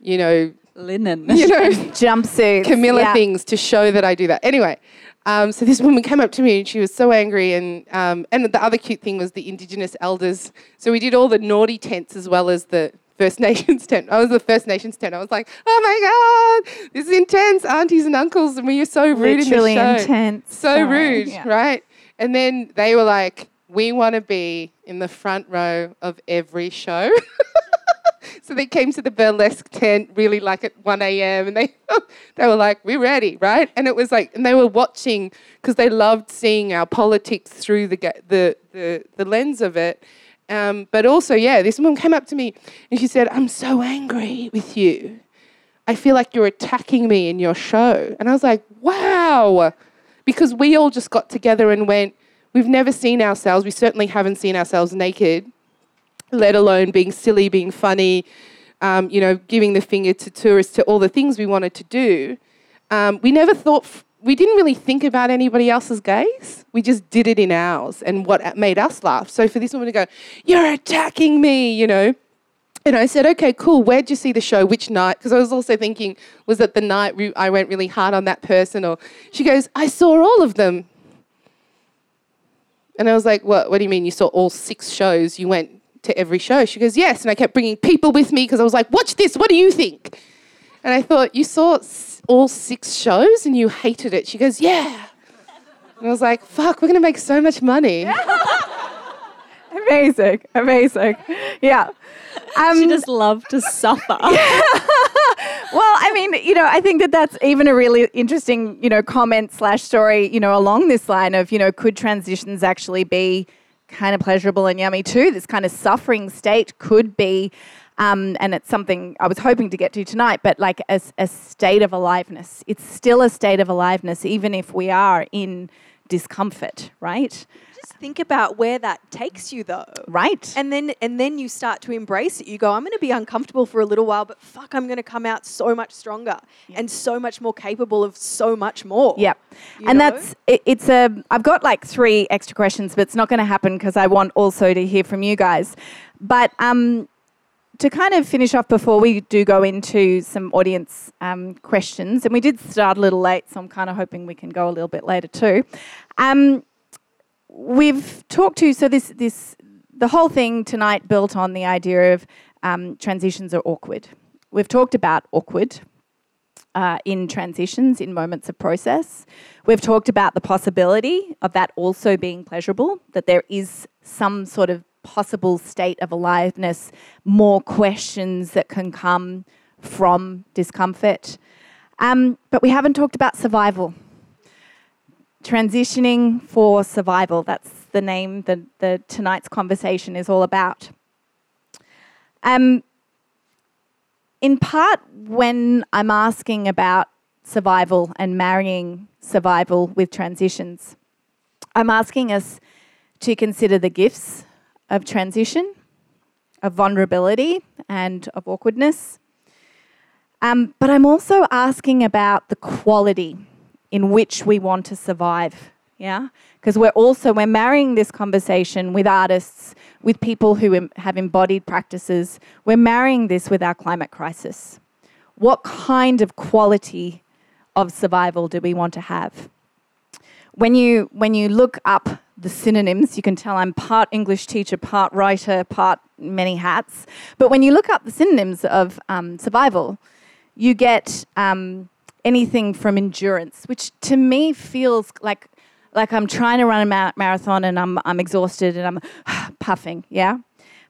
you know, Linen. you know, jumpsuit, Camilla yeah. things to show that I do that. Anyway, um, so this woman came up to me and she was so angry. And um, and the other cute thing was the Indigenous elders. So we did all the naughty tents as well as the First Nations tent. I was the First Nations tent. I was like, oh my god, this is intense, aunties and uncles, and we are so rude Literally in the show. intense. So Sorry. rude, Yeah. right? And then they were like, we want to be in the front row of every show. So they came to the burlesque tent really like at 1 a.m. and they they were like, we're ready, right? And it was like, and they were watching because they loved seeing our politics through the the the, the lens of it. Um, but also, yeah, this woman came up to me and she said, I'm so angry with you. I feel like you're attacking me in your show. And I was like, wow. Because we all just got together and went, we've never seen ourselves, we certainly haven't seen ourselves naked, let alone being silly, being funny, um, you know, giving the finger to tourists, to all the things we wanted to do. Um, we never thought, f- we didn't really think about anybody else's gaze. We just did it in ours and what made us laugh. So for this woman to go, you're attacking me, you know, and I said, okay, cool. Where'd you see the show? Which night? Because I was also thinking, was it the night we, I went really hard on that person? Or she goes, I saw all of them. And I was like, what, what do you mean you saw all six shows? You went to every show? She goes, yes. And I kept bringing people with me because I was like, watch this. What do you think? And I thought, you saw all six shows and you hated it. She goes, yeah. And I was like, fuck, we're going to make so much money. Amazing, amazing. Yeah. Um, she just loved to suffer. well, I mean, you know, I think that that's even a really interesting, you know, comment slash story, you know, along this line of, you know, could transitions actually be kind of pleasurable and yummy too? This kind of suffering state could be, um, and it's something I was hoping to get to tonight, but like a, a state of aliveness. It's still a state of aliveness, even if we are in discomfort, right? Think about where that takes you, though. Right. And then and then you start to embrace it. You go, I'm going to be uncomfortable for a little while, but fuck, I'm going to come out so much stronger and so much more capable of so much more. Yep. You and know? that's it, it's a I've got like three extra questions, but it's not going to happen because I want also to hear from you guys. But um, to kind of finish off before we do go into some audience um, questions, and we did start a little late, so I'm kind of hoping we can go a little bit later too. Um, we've talked to so this this the whole thing tonight built on the idea of um, transitions are awkward. We've talked about awkward. uh, in transitions, in moments of process. We've talked about the possibility of that also being pleasurable, that there is some sort of possible state of aliveness, more questions that can come from discomfort. Um, but we haven't talked about survival. Transitioning for survival, that's the name that the, tonight's conversation is all about. Um, in part, when I'm asking about survival and marrying survival with transitions, I'm asking us to consider the gifts of transition, of vulnerability, and of awkwardness. Um, but I'm also asking about the quality in which we want to survive. Yeah, because we're also we're marrying this conversation with artists, with people who Im- have embodied practices. We're marrying this with our climate crisis. What kind of quality of survival do we want to have? When you when you look up the synonyms, you can tell I'm part English teacher, part writer, part many hats. But when you look up the synonyms of um, survival, you get um, anything from endurance, which to me feels like like I'm trying to run a mar- marathon and I'm I'm exhausted and I'm puffing, yeah.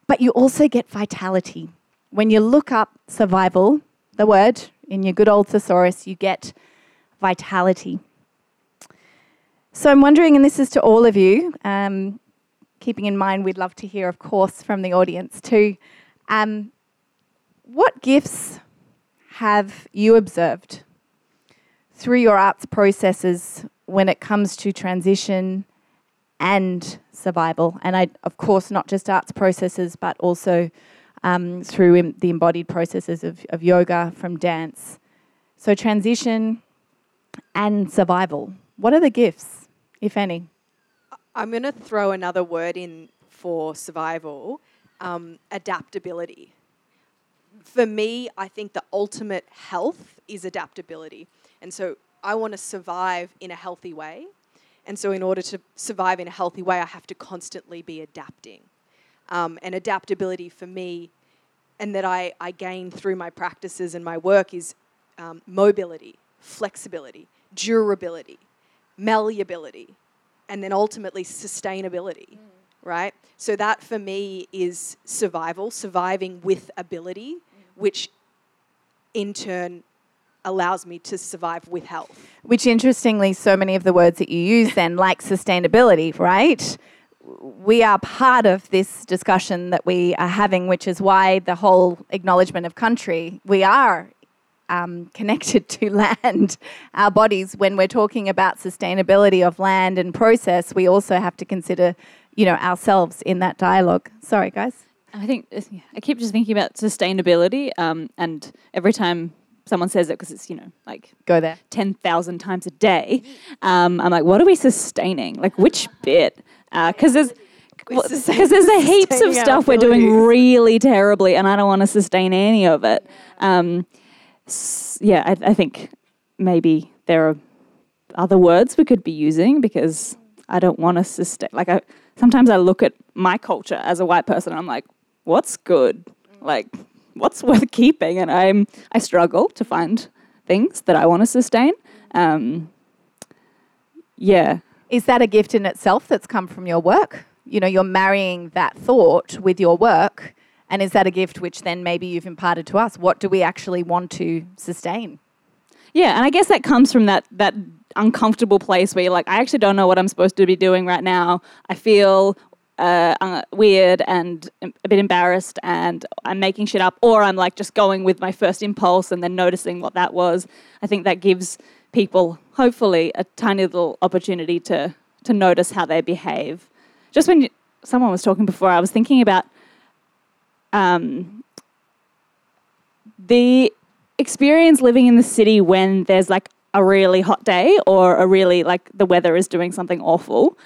But you also get vitality. When you look up survival, the word in your good old thesaurus, you get vitality. So I'm wondering, and this is to all of you, um, keeping in mind we'd love to hear, of course, from the audience too. Um, what gifts have you observed through your arts processes when it comes to transition and survival? And I, of course, not just arts processes, but also um, through the embodied processes of, of yoga, from dance. So, transition and survival. What are the gifts, if any? I'm going to throw another word in for survival um, adaptability for me, I think the ultimate health is adaptability. And so I want to survive in a healthy way. And so, in order to survive in a healthy way, I have to constantly be adapting. Um, and adaptability for me, and that I, I gain through my practices and my work, is um, mobility, flexibility, durability, malleability, and then ultimately sustainability. Mm. Right? So, that for me is survival, surviving with ability which in turn allows me to survive with health. Which, interestingly, so many of the words that you use then, like sustainability, right? We are part of this discussion that we are having, which is why the whole acknowledgement of country, we are um, connected to land, our bodies. When we're talking about sustainability of land and process, we also have to consider, you know, ourselves in that dialogue. Sorry, guys. I think I keep just thinking about sustainability, um, and every time someone says it, because it's you know like go there ten thousand times a day, um, I'm like, what are we sustaining? Like which bit? Because uh, there's because there's a heaps of stuff we're doing really terribly, and I don't want to sustain any of it. Um, yeah, I, I think maybe there are other words we could be using because I don't want to sustain. Like I sometimes I look at my culture as a white person, and I'm like, what's good? Like, what's worth keeping? And I'm I struggle to find things that I want to sustain. Um, yeah. Is that a gift in itself that's come from your work? You know, you're marrying that thought with your work. And is that a gift which then maybe you've imparted to us? What do we actually want to sustain? Yeah, and I guess that comes from that that uncomfortable place where you're like, I actually don't know what I'm supposed to be doing right now. I feel uh, uh, weird and a bit embarrassed and I'm making shit up, or I'm like just going with my first impulse and then noticing what that was. I think that gives people, hopefully, a tiny little opportunity to, to notice how they behave. Just when you, someone was talking before, I was thinking about um, the experience living in the city when there's like a really hot day or a really like the weather is doing something awful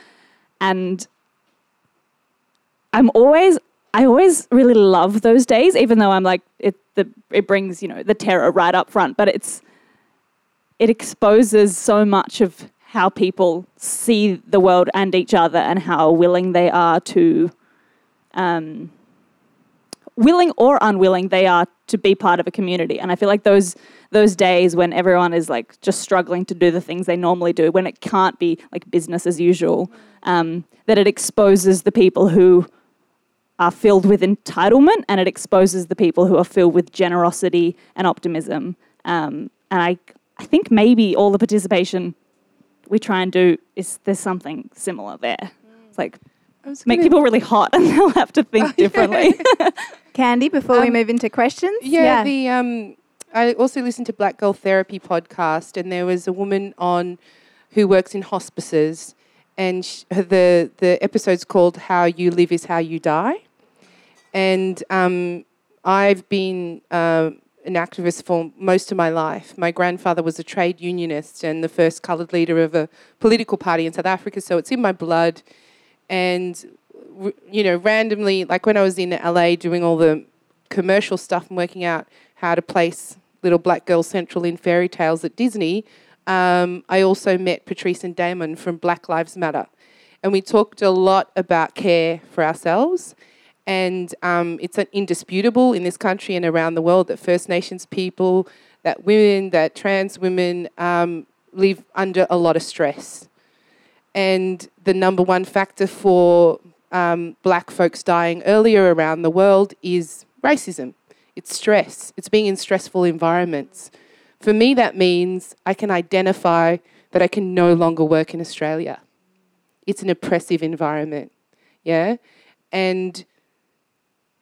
and I'm always I always really love those days, even though I'm like it the it brings, you know, the terror right up front, but it's it exposes so much of how people see the world and each other and how willing they are to um, willing or unwilling they are to be part of a community. And I feel like those those days when everyone is like just struggling to do the things they normally do, when it can't be like business as usual, um, that it exposes the people who are filled with entitlement and it exposes the people who are filled with generosity and optimism. Um, and I, I think maybe all the participation we try and do is there's something similar there. It's like make gonna- people really hot and they'll have to think differently. Candy, before we Um, move into questions. Yeah, the um, I also listened to Black Girl Therapy podcast, and there was a woman on who works in hospices, and sh- the the episode's called "How You Live Is How You Die," and um, I've been uh, an activist for most of my life. My grandfather was a trade unionist and the first coloured leader of a political party in South Africa, so it's in my blood, and you know, randomly, like when I was in LA doing all the commercial stuff and working out how to place Little Black Girl Central in fairy tales at Disney, um, I also met Patrisse and Damon from Black Lives Matter. And we talked a lot about care for ourselves. And um, it's indisputable in this country and around the world that First Nations people, that women, that trans women um, live under a lot of stress. And the number one factor for um, black folks dying earlier around the world is racism. It's stress. It's being in stressful environments. For me, that means I can identify that I can no longer work in Australia. It's an oppressive environment. Yeah? And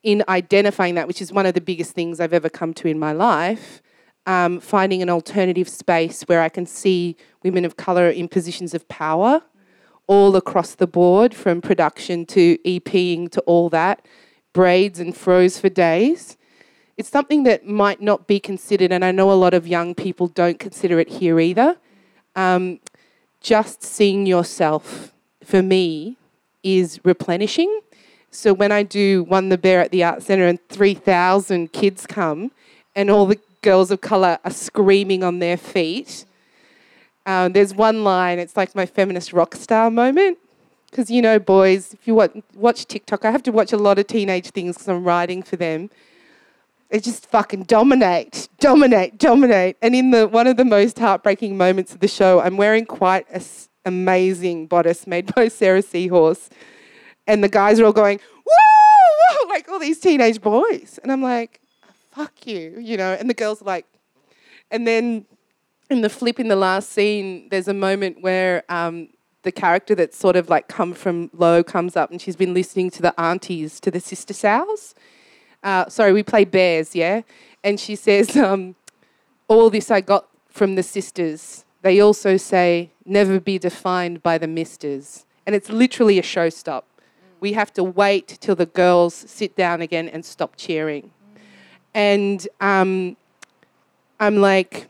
in identifying that, which is one of the biggest things I've ever come to in my life, um, finding an alternative space where I can see women of colour in positions of power all across the board, from production to EPing to all that, braids and fros for days. It's something that might not be considered, and I know a lot of young people don't consider it here either. Um, just seeing yourself, for me, is replenishing. So when I do One the Bear at the Art Centre and 3,000 kids come and all the girls of colour are screaming on their feet, um, there's one line, it's like my feminist rock star moment. Because, you know, boys, if you watch, TikTok, I have to watch a lot of teenage things because I'm writing for them. They just fucking dominate, dominate, dominate. And in the one of the most heartbreaking moments of the show, I'm wearing quite an amazing bodice made by Sarah Seahorse. And the guys are all going, woo, woo, like all these teenage boys. And I'm like, fuck you, you know. And the girls are like, and then in the flip in the last scene, there's a moment where um, the character that's sort of like come from low comes up and she's been listening to the aunties, to the sister sows. Uh, sorry, we play bears, yeah? And she says, um, All this I got from the sisters. They also say, Never be defined by the misters. And it's literally a show stop. We have to wait till the girls sit down again and stop cheering. And um, I'm like,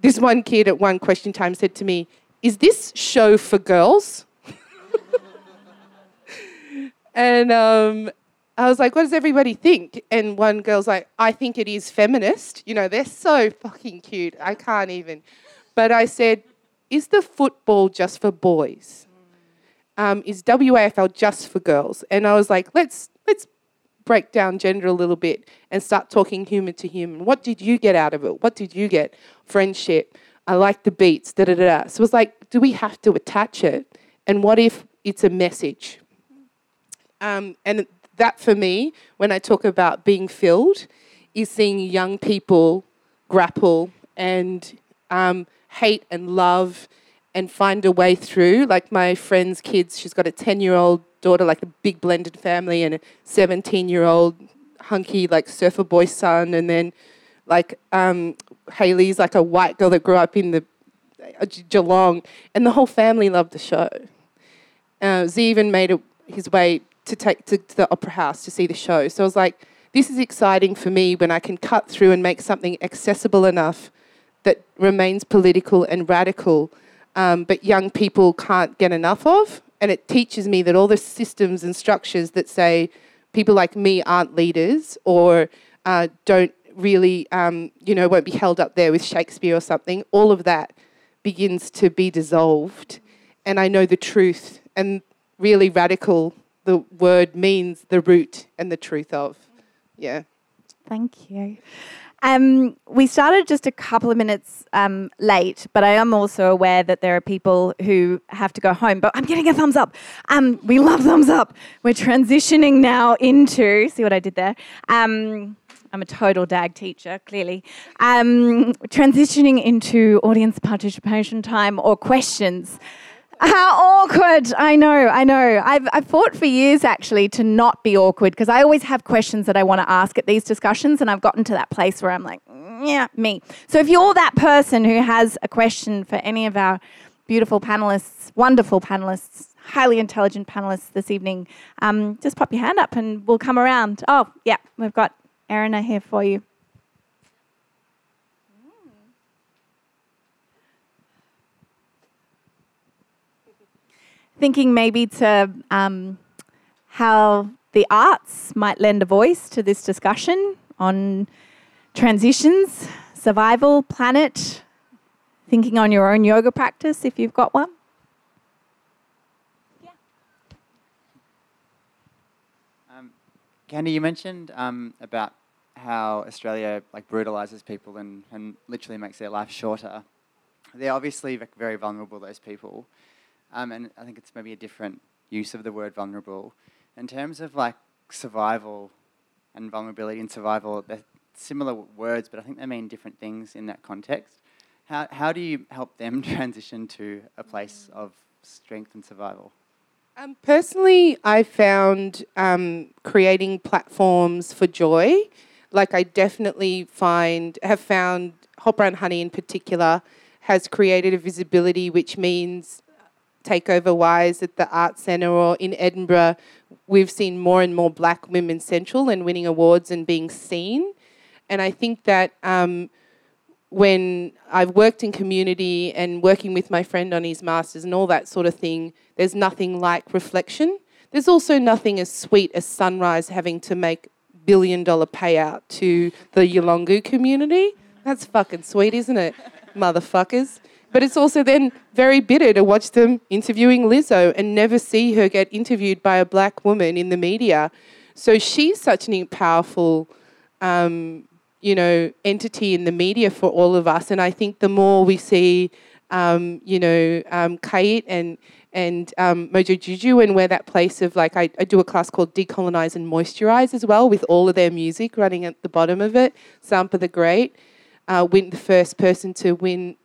this one kid at one question time said to me, Is this show for girls? and um, I was like, What does everybody think? And one girl's like, I think it is feminist. You know, they're so fucking cute. I can't even. But I said, Is the football just for boys? Um, is WAFL just for girls? And I was like, Let's let's break down gender a little bit and start talking human to human. What did you get out of it? What did you get? Friendship. I like the beats. Da da da. So it was like, do we have to attach it? And what if it's a message? Um, and that for me, when I talk about being filled, is seeing young people grapple and um, hate and love and find a way through. Like my friend's kids, she's got a 10 year old daughter, like a big blended family, and a 17 year old hunky, like surfer boy son. And then, like, um, Haley's like a white girl that grew up in the uh, Geelong. And the whole family loved the show. Uh, Z even made it his way to take to, to the opera house to see the show. So I was like, this is exciting for me when I can cut through and make something accessible enough that remains political and radical, um, but young people can't get enough of. And it teaches me that all the systems and structures that say people like me aren't leaders or uh, don't really, um, you know, won't be held up there with Shakespeare or something, all of that begins to be dissolved. And I know the truth. And really radical, the word means the root and the truth of. Yeah. Thank you. Um, we started just a couple of minutes um, late, but I am also aware that there are people who have to go home. But I'm getting a thumbs up. Um, we love thumbs up. We're transitioning now into, see what I did there? Um, I'm a total DAG teacher, clearly. Um, transitioning into audience participation time or questions. How awkward! I know, I know. I've, I've fought for years actually to not be awkward because I always have questions that I want to ask at these discussions, and I've gotten to that place where I'm like, "Mm, yeah, me. So if you're that person who has a question for any of our beautiful panelists, wonderful panelists, highly intelligent panelists this evening, um, just pop your hand up and we'll come around. Oh, yeah, we've got Erina here for you. Thinking maybe to um, how the arts might lend a voice to this discussion on transitions, survival, planet, thinking on your own yoga practice if you've got one. Um, Candy, you mentioned um, about how Australia like brutalizes people and, and literally makes their life shorter. They're obviously very vulnerable, those people, um, and I think it's maybe a different use of the word vulnerable. In terms of like survival and vulnerability and survival, they're similar words, but I think they mean different things in that context. How, how do you help them transition to a place of strength and survival? Um, personally, I found um, creating platforms for joy. Like I definitely find have found Hot Brown Honey in particular has created a visibility, which means takeover wise at the Art Centre or in Edinburgh, we've seen more and more black women central and winning awards and being seen. And I think that um, when I've worked in community and working with my friend on his masters and all that sort of thing, there's nothing like reflection. There's also nothing as sweet as Sunrise having to make billion dollar payout to the Yolngu community. That's fucking sweet, isn't it, motherfuckers? But it's also then very bitter to watch them interviewing Lizzo and never see her get interviewed by a black woman in the media. So she's such an powerful um, you know, entity in the media for all of us. And I think the more we see, um, you know, um, Kate and and um, Mojo Juju and where that place of like I, I do a class called Decolonize and Moisturize as well with all of their music running at the bottom of it. Sampa the Great, uh, win the first person to win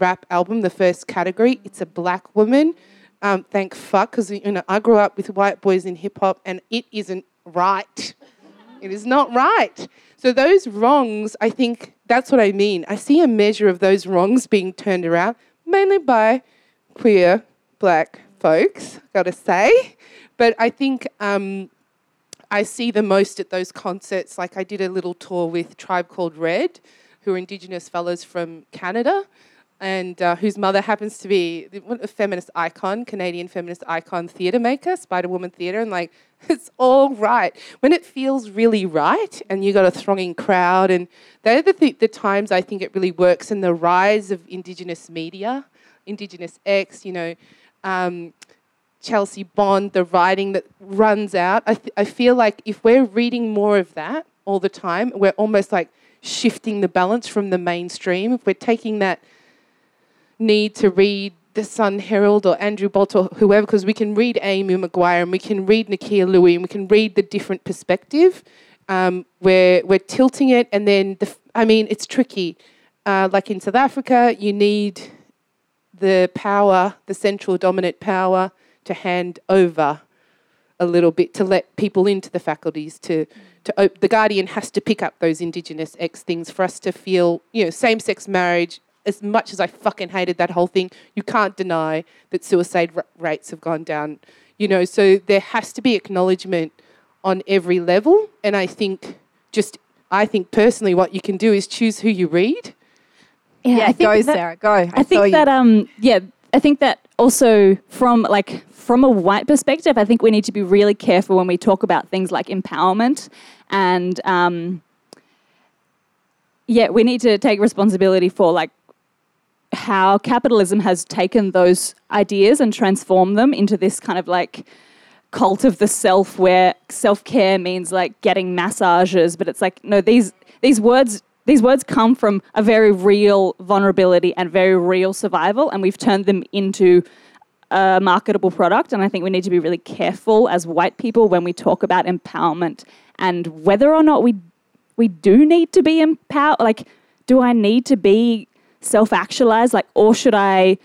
rap album, the first category. It's a black woman. Um, thank fuck, because you know I grew up with white boys in hip hop, and it isn't right. It is not right. So those wrongs, I think that's what I mean. I see a measure of those wrongs being turned around, mainly by queer black folks, gotta say. But I think um, I see the most at those concerts. Like I did a little tour with Tribe Called Red, who are Indigenous fellows from Canada and uh, whose mother happens to be a feminist icon, Canadian feminist icon, theatre maker, Spider Woman Theatre, and like it's all right when it feels really right, and you got a thronging crowd, and they're the th- the times I think it really works, and the rise of Indigenous media, Indigenous X, you know. Um, Chelsea Bond, the writing that runs out. I, th- I feel like if we're reading more of that all the time, we're almost like shifting the balance from the mainstream. If we're taking that need to read the Sun Herald or Andrew Bolt or whoever, because we can read Amy McQuire and we can read Nakia Louie and we can read the different perspective. Um, we're, we're tilting it, and then, the, I mean, it's tricky. Uh, like in South Africa, you need the power, the central dominant power, to hand over a little bit to let people into the faculties to to op- the guardian has to pick up those indigenous x things for us to feel you know same sex marriage as much as I fucking hated that whole thing, you can't deny that suicide r- rates have gone down. You know, so there has to be acknowledgement on every level. And I think, just, I think personally, what you can do is choose who you read. Yeah, I think go, that- Sarah, go. I, I think that um yeah, I think that also from like from a white perspective, I think we need to be really careful when we talk about things like empowerment and um yeah, we need to take responsibility for like how capitalism has taken those ideas and transformed them into this kind of like cult of the self where self-care means like getting massages but it's like no these these words these words come from a very real vulnerability and very real survival and we've turned them into a marketable product and i think we need to be really careful as white people when we talk about empowerment and whether or not we we do need to be empowered like do i need to be self-actualized like or should i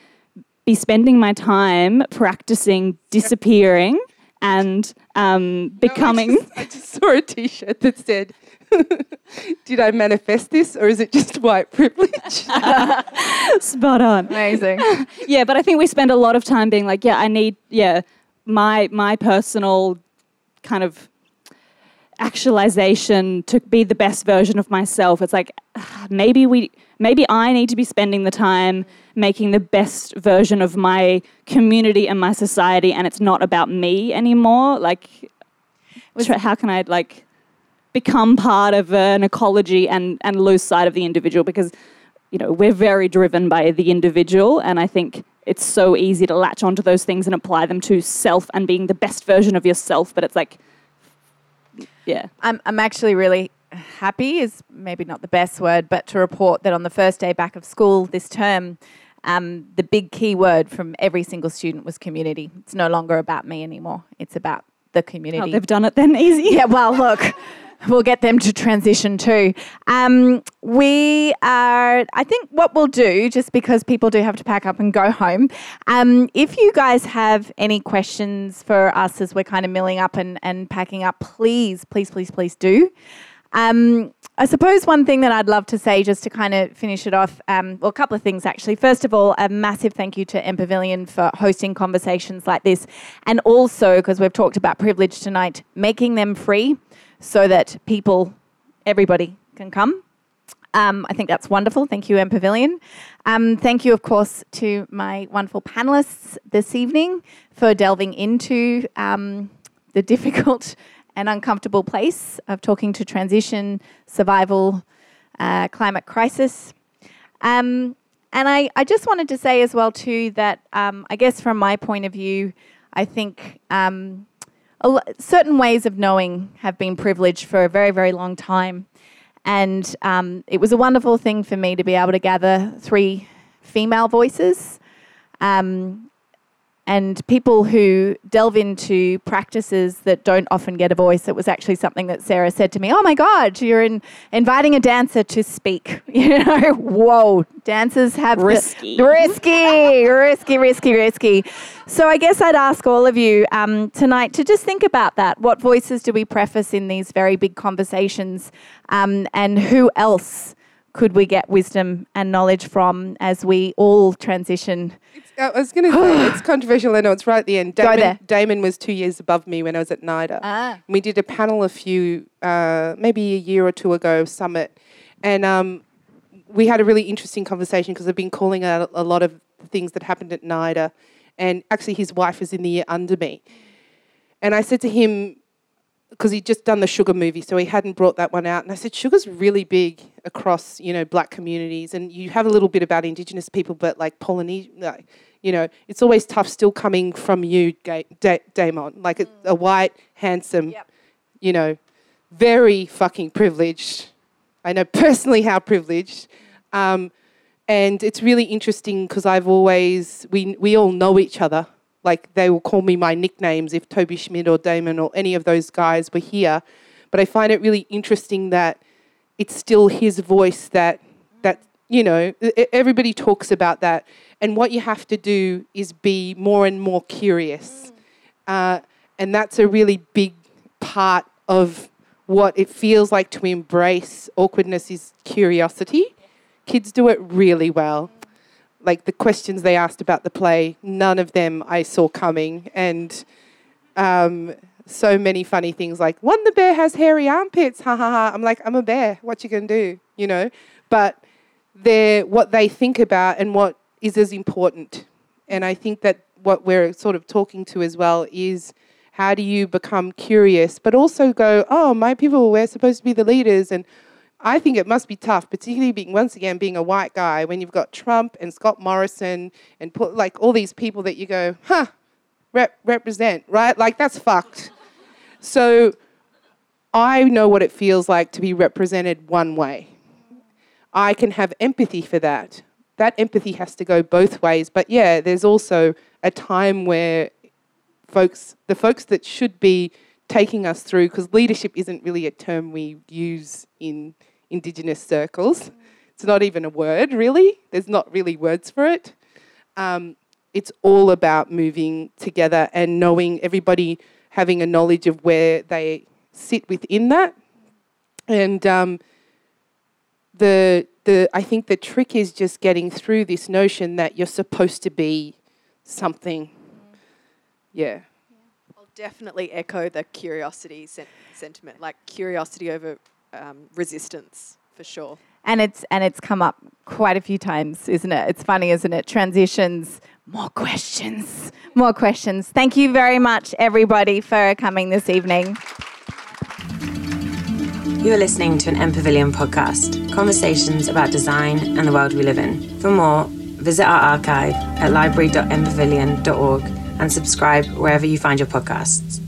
be spending my time practicing disappearing and um, becoming. No, I, just, I just saw a T-shirt that said, "Did I manifest this, or is it just white privilege?" Spot on. Amazing. yeah, but I think we spend a lot of time being like, yeah, I need, yeah, my my personal kind of actualization to be the best version of myself. It's like maybe we maybe I need to be spending the time making the best version of my community and my society and it's not about me anymore. Like how can I like become part of an ecology and and lose sight of the individual because you know, we're very driven by the individual and I think it's so easy to latch onto those things and apply them to self and being the best version of yourself, but it's like yeah. I'm, I'm actually really happy, is maybe not the best word, but to report that on the first day back of school this term, um, the big key word from every single student was community. It's no longer about me anymore. It's about the community. Oh, they've done it then easy. Yeah, well, look, we'll get them to transition too. Um, we are, I think what we'll do, just because people do have to pack up and go home, um, if you guys have any questions for us as we're kind of milling up and, and packing up, please, please, please, please do. Um, I suppose one thing that I'd love to say, just to kind of finish it off, um, well, a couple of things actually. First of all, a massive thank you to MPavilion for hosting conversations like this, and also because we've talked about privilege tonight, making them free so that people, everybody, can come. Um, I think that's wonderful. Thank you, MPavilion. Um, thank you, of course, to my wonderful panelists this evening for delving into um, the difficult and uncomfortable place of talking to transition, survival, uh, climate crisis. Um, and I, I just wanted to say as well too that um, I guess from my point of view, I think um, certain ways of knowing have been privileged for a very very long time, and um, it was a wonderful thing for me to be able to gather three female voices. Um, and people who delve into practices that don't often get a voice. It was actually something that Sarah said to me, Oh my God, you're in, inviting a dancer to speak. You know, whoa, dancers have risky, the, risky, risky, risky, risky. So I guess I'd ask all of you um, tonight to just think about that. What voices do we preface in these very big conversations? Um, and who else could we get wisdom and knowledge from as we all transition? I was going to say it's controversial. I know it's right at the end. Damon, Go there. Damon was two years above me when I was at NIDA. Ah. We did a panel a few, uh, maybe a year or two ago, summit, and um, we had a really interesting conversation because I've been calling out a lot of things that happened at NIDA, and actually his wife was in the year under me, and I said to him, because he'd just done the sugar movie, so he hadn't brought that one out. And I said, sugar's really big across, you know, black communities, and you have a little bit about Indigenous people, but like Polynesian, like, you know, it's always tough still coming from you, da- Damon, like a, a white, handsome, yep. you know, very fucking privileged. I know personally how privileged. Um, and it's really interesting because I've always, we, we all know each other like they will call me my nicknames if Toby Schmitz or Damon or any of those guys were here. But I find it really interesting that it's still his voice that you know everybody talks about that, and what you have to do is be more and more curious, uh, and that's a really big part of what it feels like to embrace awkwardness is curiosity. Kids do it really well like the questions they asked about the play, none of them I saw coming, and um, so many funny things like one the bear has hairy armpits, ha ha ha. I'm like, I'm a bear. What you gonna do? You know, but they're what they think about and what is as important, and I think that what we're sort of talking to as well is how do you become curious, but also go, oh, my people, we're supposed to be the leaders, and I think it must be tough, particularly being once again being a white guy when you've got Trump and Scott Morrison and put like all these people that you go, huh, rep- represent, right? Like that's fucked. So I know what it feels like to be represented one way. I can have empathy for that. That empathy has to go both ways. But yeah, there's also a time where folks, the folks that should be taking us through, because leadership isn't really a term we use in Indigenous circles. It's not even a word, really. There's not really words for it. Um, it's all about moving together and knowing everybody having a knowledge of where they sit within that. And um, the the I think the trick is just getting through this notion that you're supposed to be something. Yeah. I'll definitely echo the curiosity sen- sentiment, like curiosity over um, resistance for sure. And it's and it's come up quite a few times, isn't it? It's funny, isn't it? Transitions, more questions, more questions. Thank you very much, everybody, for coming this evening. You are listening to an MPavilion podcast, conversations about design and the world we live in. For more, visit our archive at library.mpavilion.org and subscribe wherever you find your podcasts.